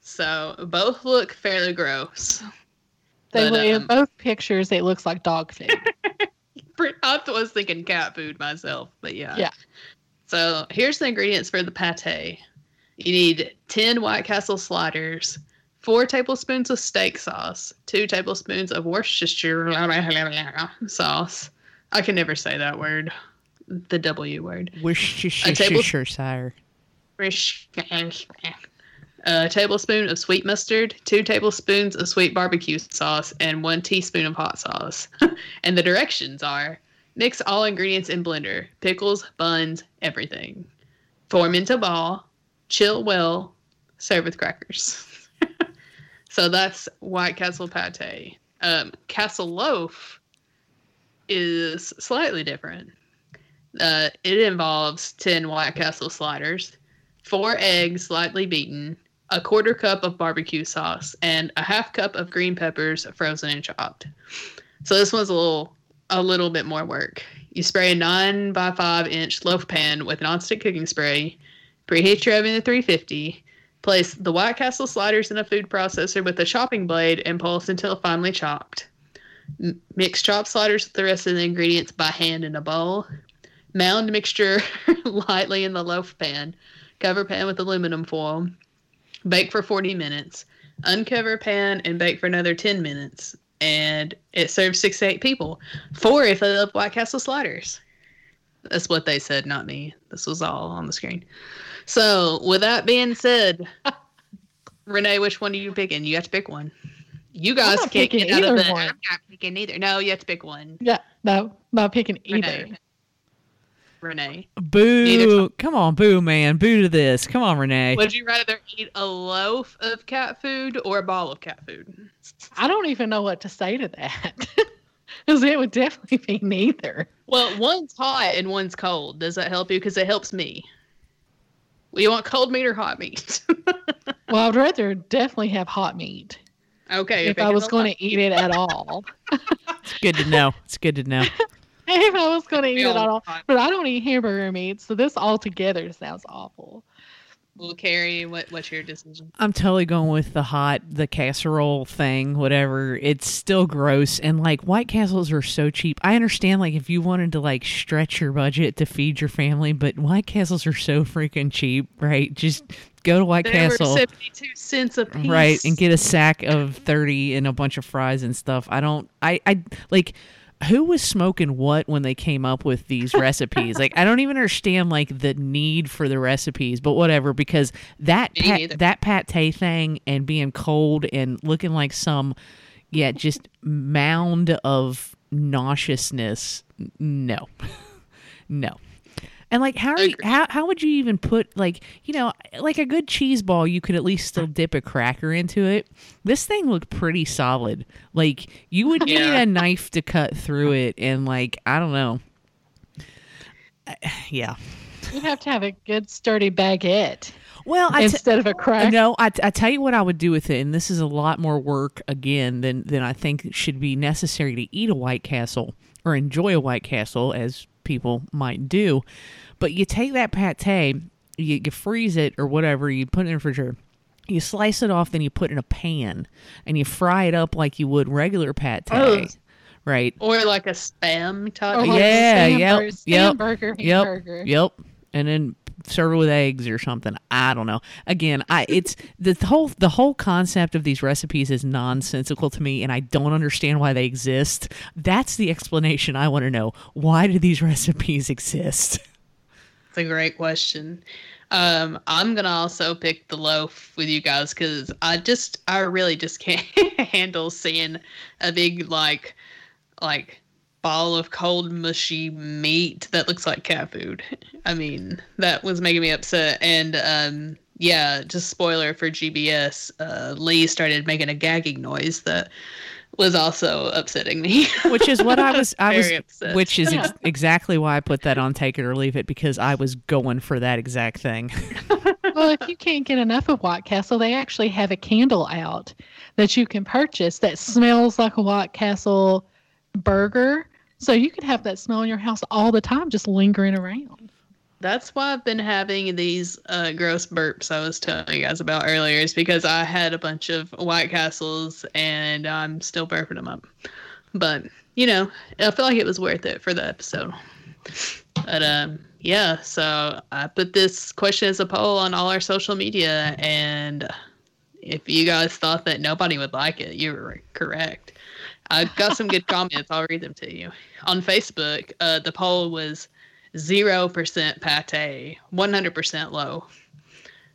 A: So both look fairly gross.
B: they
A: But,
B: in
A: um,
B: both pictures. It looks like dog food.
A: I was thinking cat food myself, but yeah.
B: Yeah.
A: So here's the ingredients for the pate. You need 10 White Castle sliders, four tablespoons of steak sauce, two tablespoons of Worcestershire sauce. I can never say that word, the W word.
C: Worcestershire.
A: A tablespoon of sweet mustard, two tablespoons of sweet barbecue sauce, and one teaspoon of hot sauce. and the directions are mix all ingredients in blender pickles, buns, everything. Form into ball, chill well, serve with crackers. so that's White Castle pate. Um, Castle loaf is slightly different. Uh, it involves 10 White Castle sliders, four eggs lightly beaten, a quarter cup of barbecue sauce, and a half cup of green peppers frozen and chopped. So this one's a little a little bit more work. You spray a nine by five inch loaf pan with nonstick cooking spray. Preheat your oven to 350. Place the White Castle sliders in a food processor with a chopping blade and pulse until finely chopped. Mix chopped sliders with the rest of the ingredients by hand in a bowl. Mound mixture lightly in the loaf pan. Cover pan with aluminum foil. Bake for 40 minutes. uncover pan, and bake for another 10 minutes. And it serves six to eight people. Four if they love White Castle sliders. That's what they said, not me. This was all on the screen. So, with that being said, Renee, which one are you picking? You have to pick one. You guys
B: not
A: can't
B: picking
A: get out of
B: either
A: the.
B: one.
A: I'm not picking either. No, you have to pick one.
B: Yeah, no, not picking either.
A: Renee. Renee.
C: Boo!
A: Neither-
C: Come on, boo, man, boo to this. Come on, Renee.
A: Would you rather eat a loaf of cat food or a ball of cat food?
B: I don't even know what to say to that. Because it would definitely be neither.
A: Well, one's hot and one's cold. Does that help you? Because it helps me. Well, you want cold meat or hot meat?
B: Well, I'd rather definitely have hot meat
A: okay.
B: if I was going to eat it at all.
C: It's good to know. It's good to know.
B: if I was going to eat it at
A: all
B: all. But I don't eat hamburger meat, so this altogether sounds awful.
A: Well, Carrie, what, what's your decision?
C: I'm totally going with the hot, the casserole thing, whatever. It's still gross. And like White Castles are so cheap. I understand like if you wanted to like stretch your budget to feed your family, but White Castles are so freaking cheap, right? Just go to White
A: They
C: Castle.
A: were 72 cents a piece.
C: Right, and get a sack of 30 and a bunch of fries and stuff. I don't I I like who was smoking what when they came up with these recipes? like I don't even understand like the need for the recipes, but whatever because that pat, that pate thing and being cold and looking like some yeah, just mound of nauseousness. No. no. And like how are you, how how would you even put like you know like a good cheese ball you could at least still dip a cracker into it. This thing looked pretty solid. Like you would need a knife to cut through it and like I don't know. Uh, Yeah.
B: You'd have to have a good sturdy baguette
C: Well, I t-
B: instead of a crack.
C: no, I, I tell you what I would do with it, and this is a lot more work again than than I think should be necessary to eat a White Castle or enjoy a White Castle, as people might do. But you take that pate, you, you freeze it or whatever, you put it in the refrigerator. You slice it off, then you put it in a pan, and you fry it up like you would regular pate.
A: Oh.
C: Right?
A: Or like a spam type.
B: Or
A: of-
B: like
C: Yeah,
B: Stam-
C: yep,
B: or
C: yep,
B: burger,
C: Yep.
B: hamburger.
C: Yep. And then serve it with eggs or something. I don't know. Again, I it's the whole the whole concept of these recipes is nonsensical to me and I don't understand why they exist. That's the explanation I want to know. Why do these recipes exist?
A: It's a great question. Um, I'm gonna also pick the loaf with you guys because I just, I really just can't handle seeing a big like, like ball of cold mushy meat that looks like cat food. I mean, that was making me upset. And um, yeah, just spoiler for GBS, uh, Lee started making a gagging noise that was also upsetting me.
C: Which is what I was I was
A: Very upset.
C: which is ex- exactly why I put that on take it or leave it because I was going for that exact thing.
B: well, if you can't get enough of White Castle, they actually have a candle out that you can purchase that smells like a White Castle burger. So you could have that smell in your house all the time, just lingering around.
A: That's why I've been having these uh, gross burps I was telling you guys about earlier, is because I had a bunch of White Castles and I'm still burping them up. But, you know, I feel like it was worth it for the episode. But, um, yeah, so I put this question as a poll on all our social media, and if you guys thought that nobody would like it, you were correct. I got some good comments. I'll read them to you. On Facebook, uh, the poll was zero percent pate, one hundred percent low.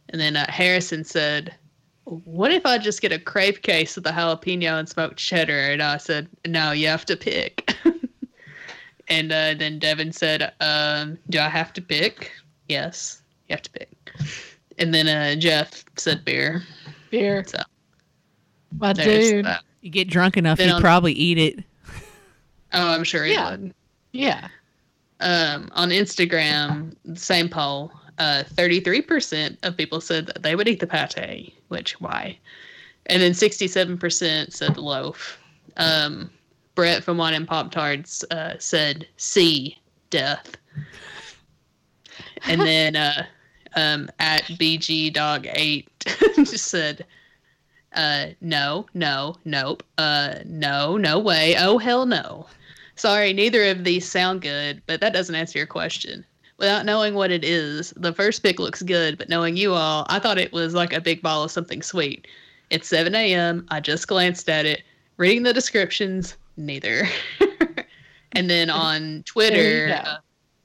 A: And then uh, Harrison said, "What if I just get a Crave Case with the jalapeno and smoked cheddar?" And I said, "No, you have to pick." and uh, then Devin said, um, "Do I have to pick?" Yes, you have to pick. And then uh, Jeff said beer.
B: Beer.
A: So
B: My dude.
A: that.
C: You get drunk enough, you
A: on-
C: probably eat it.
A: Oh, I'm sure he
B: Yeah.
A: would.
B: Yeah.
A: um, on Instagram, same poll, uh, 33% of people said that they would eat the pate, which why? And then 67% said loaf. Um, Brett from Wine and Pop Tarts uh, said C, death. And then uh, um, at BG Dog 8 just said, uh, no, no, nope, uh, no, no way, oh hell no. Sorry, neither of these sound good, but that doesn't answer your question. Without knowing what it is, the first pick looks good, but knowing you all, I thought it was like a big ball of something sweet. It's 7 a.m. I just glanced at it. Reading the descriptions, neither. and then on Twitter, uh,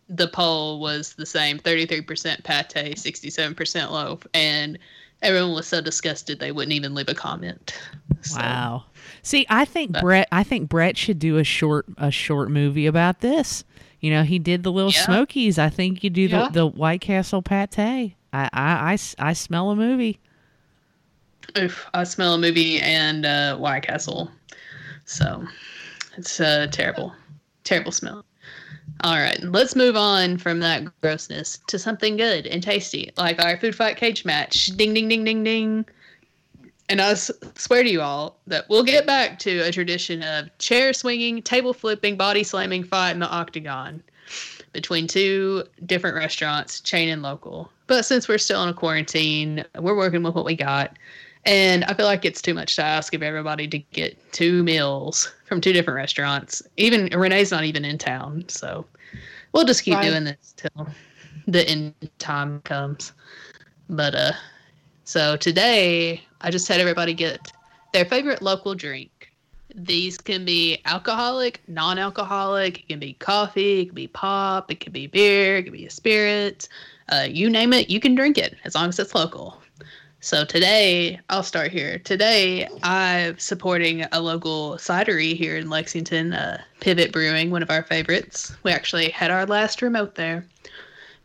A: the poll was the same 33% pate, 67% loaf. And everyone was so disgusted they wouldn't even leave a comment. So,
C: Wow. See, I think
A: But-
C: Brett. I think Brett should do a short a short movie about this. You know, he did the little
A: Yeah.
C: Smokies. I think you do
B: Yeah.
C: the, the White Castle pate. I, I, I smell a movie.
A: Oof, I smell a movie and uh, White Castle. So it's a terrible, terrible smell. All right, let's move on from that grossness to something good and tasty, like our food fight cage match. Ding, ding, ding, ding, ding. And I swear to you all that we'll get back to a tradition of chair swinging, table flipping, body slamming fight in the octagon between two different restaurants, chain and local. But since we're still in a quarantine, we're working with what we got. And I feel like it's too much to ask of everybody to get two meals from two different restaurants. Even Renee's not even in town, so we'll just keep
B: Right.
A: doing this till the end time comes. But uh, so today I just had everybody get their favorite local drink. These can be alcoholic, non-alcoholic. It can be coffee. It can be pop. It can be beer. It can be a spirit. Uh, you name it, you can drink it as long as it's local. So today, I'll start here. Today, I'm supporting a local cidery here in Lexington, uh, Pivot Brewing, one of our favorites. We actually had our last remote there.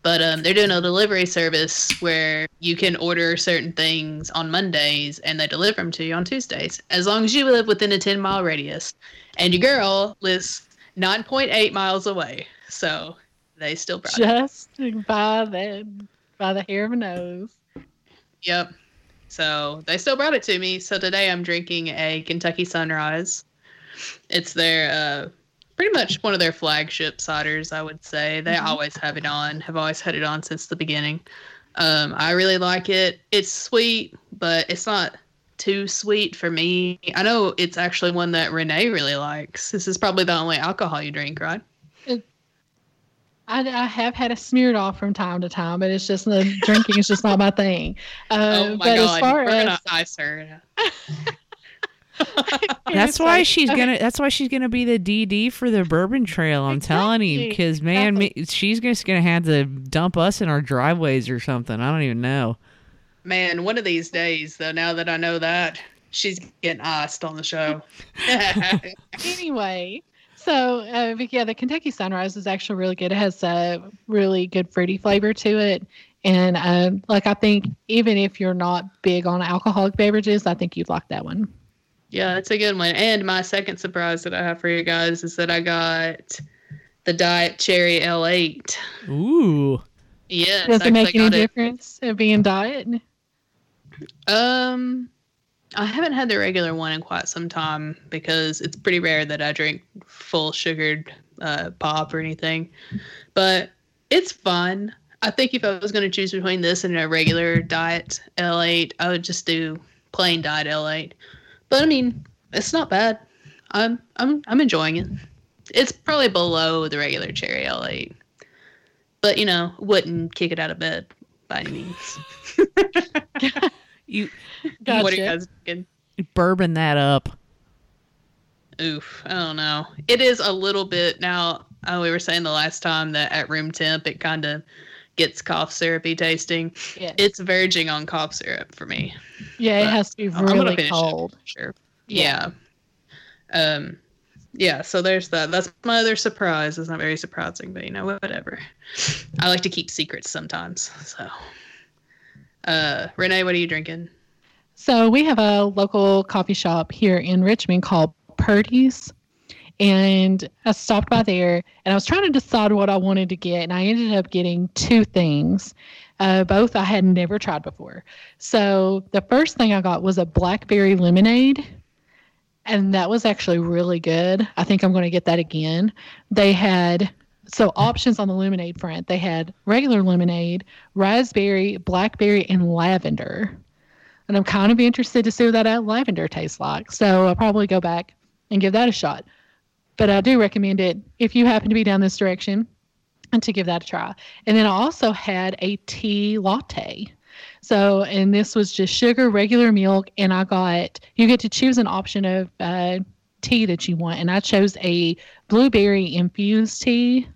A: But um, they're doing a delivery service where you can order certain things on Mondays and they deliver them to you on Tuesdays, as long as you live within a 10 mile radius. And your girl lives 9.8 miles away. So they still brought it.
B: Just by the by the hair of a nose.
A: Yep. So they still brought it to me. So today I'm drinking a Kentucky Sunrise. It's their uh, pretty much one of their flagship ciders, I would say. They
B: Mhm.
A: always have it on. Have always had it on since the beginning. Um, I really like it. It's sweet, but it's not too sweet for me. I know it's actually one that Renee really likes. This is probably the only alcohol you drink, right?
B: I, I have had a Smirnoff from time to time, but it's just the drinking is just not my thing. Uh,
A: oh my
B: but
A: god,
B: as far
A: we're
B: as
A: gonna ice her.
C: That's why she's gonna. That's why she's gonna be the DD for the Bourbon Trail. I'm telling you, because man,
B: exactly.
C: me, she's just gonna have to dump us in our driveways or something. I don't even know.
A: Man, one of these days, though, now that I know that, she's getting iced on the show.
B: Anyway, so uh, yeah, the Kentucky Sunrise is actually really good. It has a really good fruity flavor to it, and um, like I think even if you're not big on alcoholic beverages, I think you'd like that one.
A: yeah, it's a good one. And my second surprise that I have for you guys is that I got the Diet Cherry Ale-8.
C: Ooh,
A: Yes,
B: Does it make any
A: got it.
B: difference of being diet?
A: Um, I haven't had the regular one in quite some time because it's pretty rare that I drink full sugared uh, pop or anything. But it's fun. I think if I was going to choose between this and a regular diet Ale-8, I would just do plain diet Ale-8. But I mean, it's not bad. I'm I'm I'm enjoying it. It's probably below the regular cherry Ale-8. But you know, wouldn't kick it out of bed by any means.
C: you
B: Gotcha.
A: What are you guys thinking?
C: bourbon that up.
A: Oof, I don't know. It is a little bit now. Uh, we were saying the last time that at room temp it kind of gets cough syrupy tasting.
B: Yes.
A: It's verging on cough syrup for me.
B: yeah, it has to be
A: I'm gonna
B: really
A: it.
B: cold.
A: Sure. Yeah. Um. Yeah. So there's that. That's my other surprise. It's not very surprising, but you know whatever. I like to keep secrets sometimes. So. Uh, Renee, what are you drinking?
B: So we have a local coffee shop here in Richmond called Purdy's. And I stopped by there and I was trying to decide what I wanted to get. And I ended up getting two things. Uh, both I had never tried before. So the first thing I got was a blackberry lemonade. And that was actually really good. I think I'm going to get that again. They had so options on the lemonade front. They had regular lemonade, raspberry, blackberry, and lavender and I'm kind of interested to see what that lavender tastes like. So I'll probably go back and give that a shot. But I do recommend it if you happen to be down this direction and to give that a try. And then I also had a tea latte. So, and this was just sugar, regular milk, and I got you get to choose an option of uh, tea that you want, and I chose a blueberry infused tea,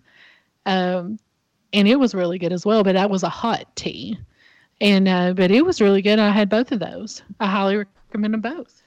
B: um, and it was really good as well. But that was a hot tea, and uh, but it was really good. I had both of those. I highly recommend them both.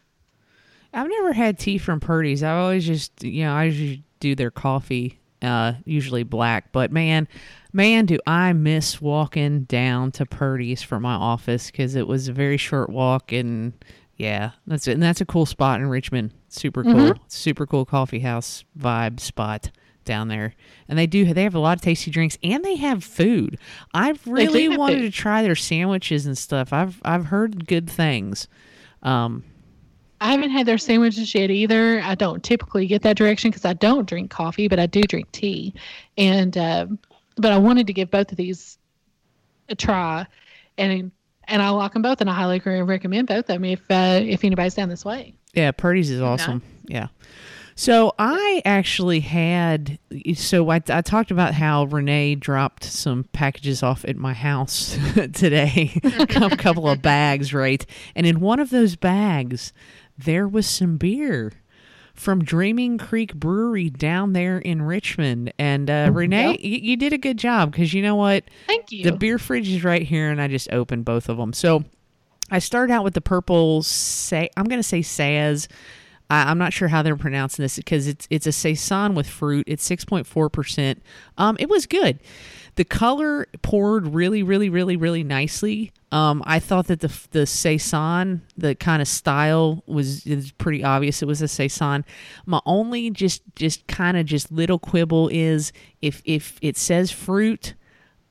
C: I've never had tea from Purdy's. I always just, you know, I usually do their coffee, uh, usually black. But man, man, do I miss walking down to Purdy's for my office because it was a very short walk, and yeah, that's it. And that's a cool spot in Richmond. Super cool,
B: Mhm.
C: super cool coffee house vibe spot down there. And they do, they have a lot of tasty drinks, and they have food. I've really wanted to try their sandwiches and stuff. I've I've heard good things. Um,
B: I haven't had their sandwiches yet either. I don't typically get that direction because I don't drink coffee, but I do drink tea. And uh, but I wanted to give both of these a try, and and I like them both, and I highly re- recommend both of them if uh, if anybody's down this way.
C: Yeah, Purdy's is awesome. Yeah. So I actually had so I, I talked about how Renee dropped some packages off at my house today, a couple of bags, right? And in one of those bags, there was some beer from Dreaming Creek Brewery down there in Richmond. And uh, Renee,
B: Yep.
C: you, you did a good job because you know what?
B: Thank you.
C: The beer fridge is right here, and I just opened both of them. So I started out with the purple. Say I'm going to say Saz. I, I'm not sure how they're pronouncing this because it's it's a saison with fruit. It's 6.4 percent. Um, it was good. The color poured really, really, really, really nicely. Um, I thought that the the saison, the kind of style was is pretty obvious. It was a saison. My only just just kind of just little quibble is if if it says fruit.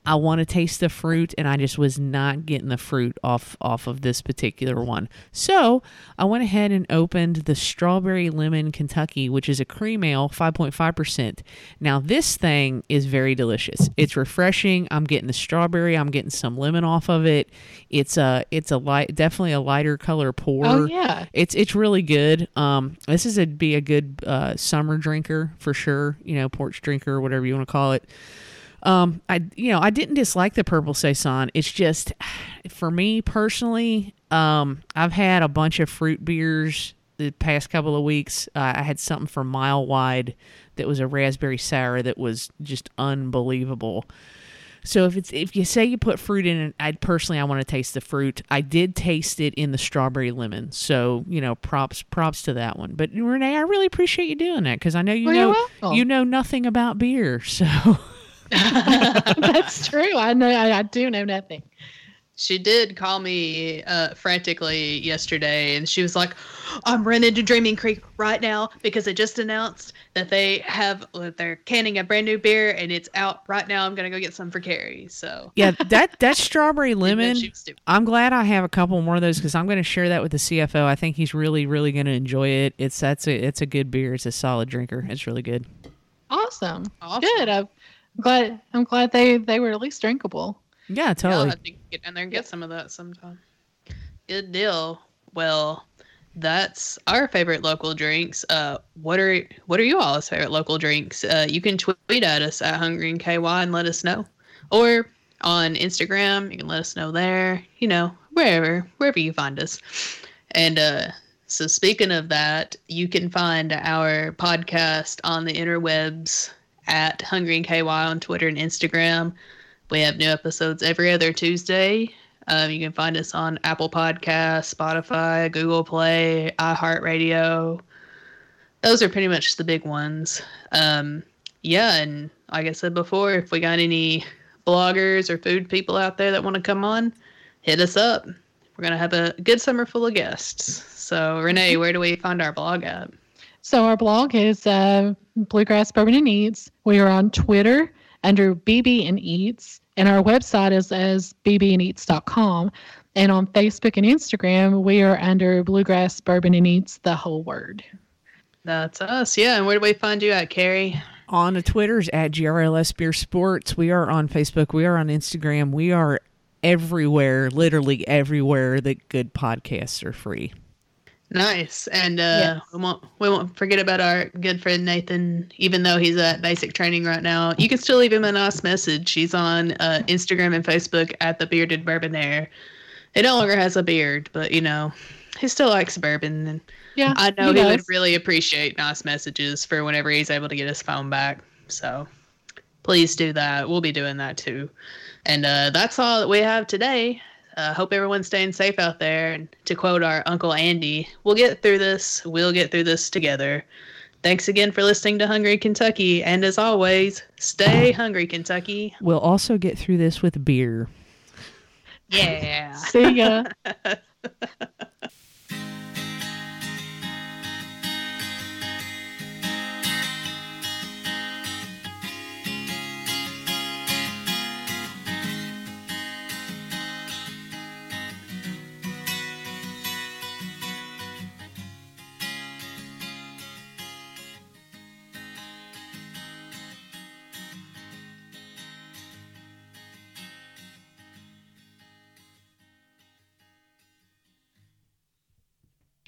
C: I want to taste the fruit, and I just was not getting the fruit off off of this particular one. So I went ahead and opened the strawberry lemon Kentucky, which is a cream ale, five point five percent. Now this thing is very delicious. It's refreshing. I'm getting the strawberry. I'm getting some lemon off of it. It's a it's a light, definitely a lighter color pour.
B: oh yeah,
C: It's it's really good. Um, this is a be a good uh, summer drinker for sure. You know, porch drinker, or whatever you want to call it. Um, I you know I didn't dislike the purple saison. It's just for me personally. Um, I've had a bunch of fruit beers the past couple of weeks. Uh, I had something from Mile Wide that was a raspberry sour that was just unbelievable. So if it's if you say you put fruit in it, I personally I want to taste the fruit. I did taste it in the strawberry lemon. So you know, props props to that one. But Renee, I really appreciate you doing that because I know you
B: Well,
C: know you know nothing about beer. So
B: that's true. I know. I, I do know nothing.
A: She did call me uh, frantically yesterday, and she was like, "I'm running to Dreaming Creek right now because they just announced that they have that they're canning a brand new beer, and it's out right now. I'm gonna go get some for Carrie." So
C: yeah, that that strawberry lemon.
A: she was stupid.
C: I'm glad I have a couple more of those because I'm going to share that with the CFO. I think he's really really going to enjoy it. It's that's a it's a good beer. It's a solid drinker. It's really good.
B: Awesome.
A: Awesome.
B: Good. I'm glad. I'm glad they they were at least drinkable.
C: Yeah,
A: Yeah,
C: totally.
A: I'll to get down there and get some of that sometime. Good deal. Well, that's our favorite local drinks. Uh, what are what are you all's favorite local drinks? Uh, you can tweet at us at Hungry and KY and let us know, or on Instagram you can let us know there. You know wherever wherever you find us. And uh, so speaking of that, you can find our podcast on the interwebs at Hungry and KY on Twitter and Instagram. We have new episodes every other Tuesday. Um, you can find us on Apple Podcasts, Spotify, Google Play, iHeartRadio. Those are pretty much the big ones. Um, yeah, and like I said before, if we got any bloggers or food people out there that want to come on, hit us up. We're gonna have a good summer full of guests. So Renee, where do we find our blog at?
B: So our blog is uh, Bluegrass Bourbon and Eats. We are on Twitter under BB and Eats, and our website is as bbandeats.com. And on Facebook and Instagram, we are under Bluegrass Bourbon and Eats, the whole word.
A: That's us. Yeah, and where do we find you at, Carrie?
C: on the Twitters at GRLS Beer Sports. We are on Facebook. We are on Instagram. We are everywhere, literally everywhere that good podcasts are free.
A: Nice. And uh, we won't we won't forget about our good friend Nathan. Even though he's at basic training right now, you can still leave him a nice message. He's on uh, Instagram and Facebook at the Bearded Bourbonaire. he no longer has a beard, but you know, he still likes bourbon, and
B: Yeah,
A: I know
B: he
A: he, would really appreciate nice messages for whenever he's able to get his phone back. So please do that. We'll be doing that too. And uh, that's all that we have today. Uh, hope everyone's staying safe out there. And to quote our Uncle Andy, we'll get through this. We'll get through this together. Thanks again for listening to Hungry Kentucky. And as always, stay hungry, Kentucky.
C: We'll also get through this with beer.
A: Yeah.
B: See ya.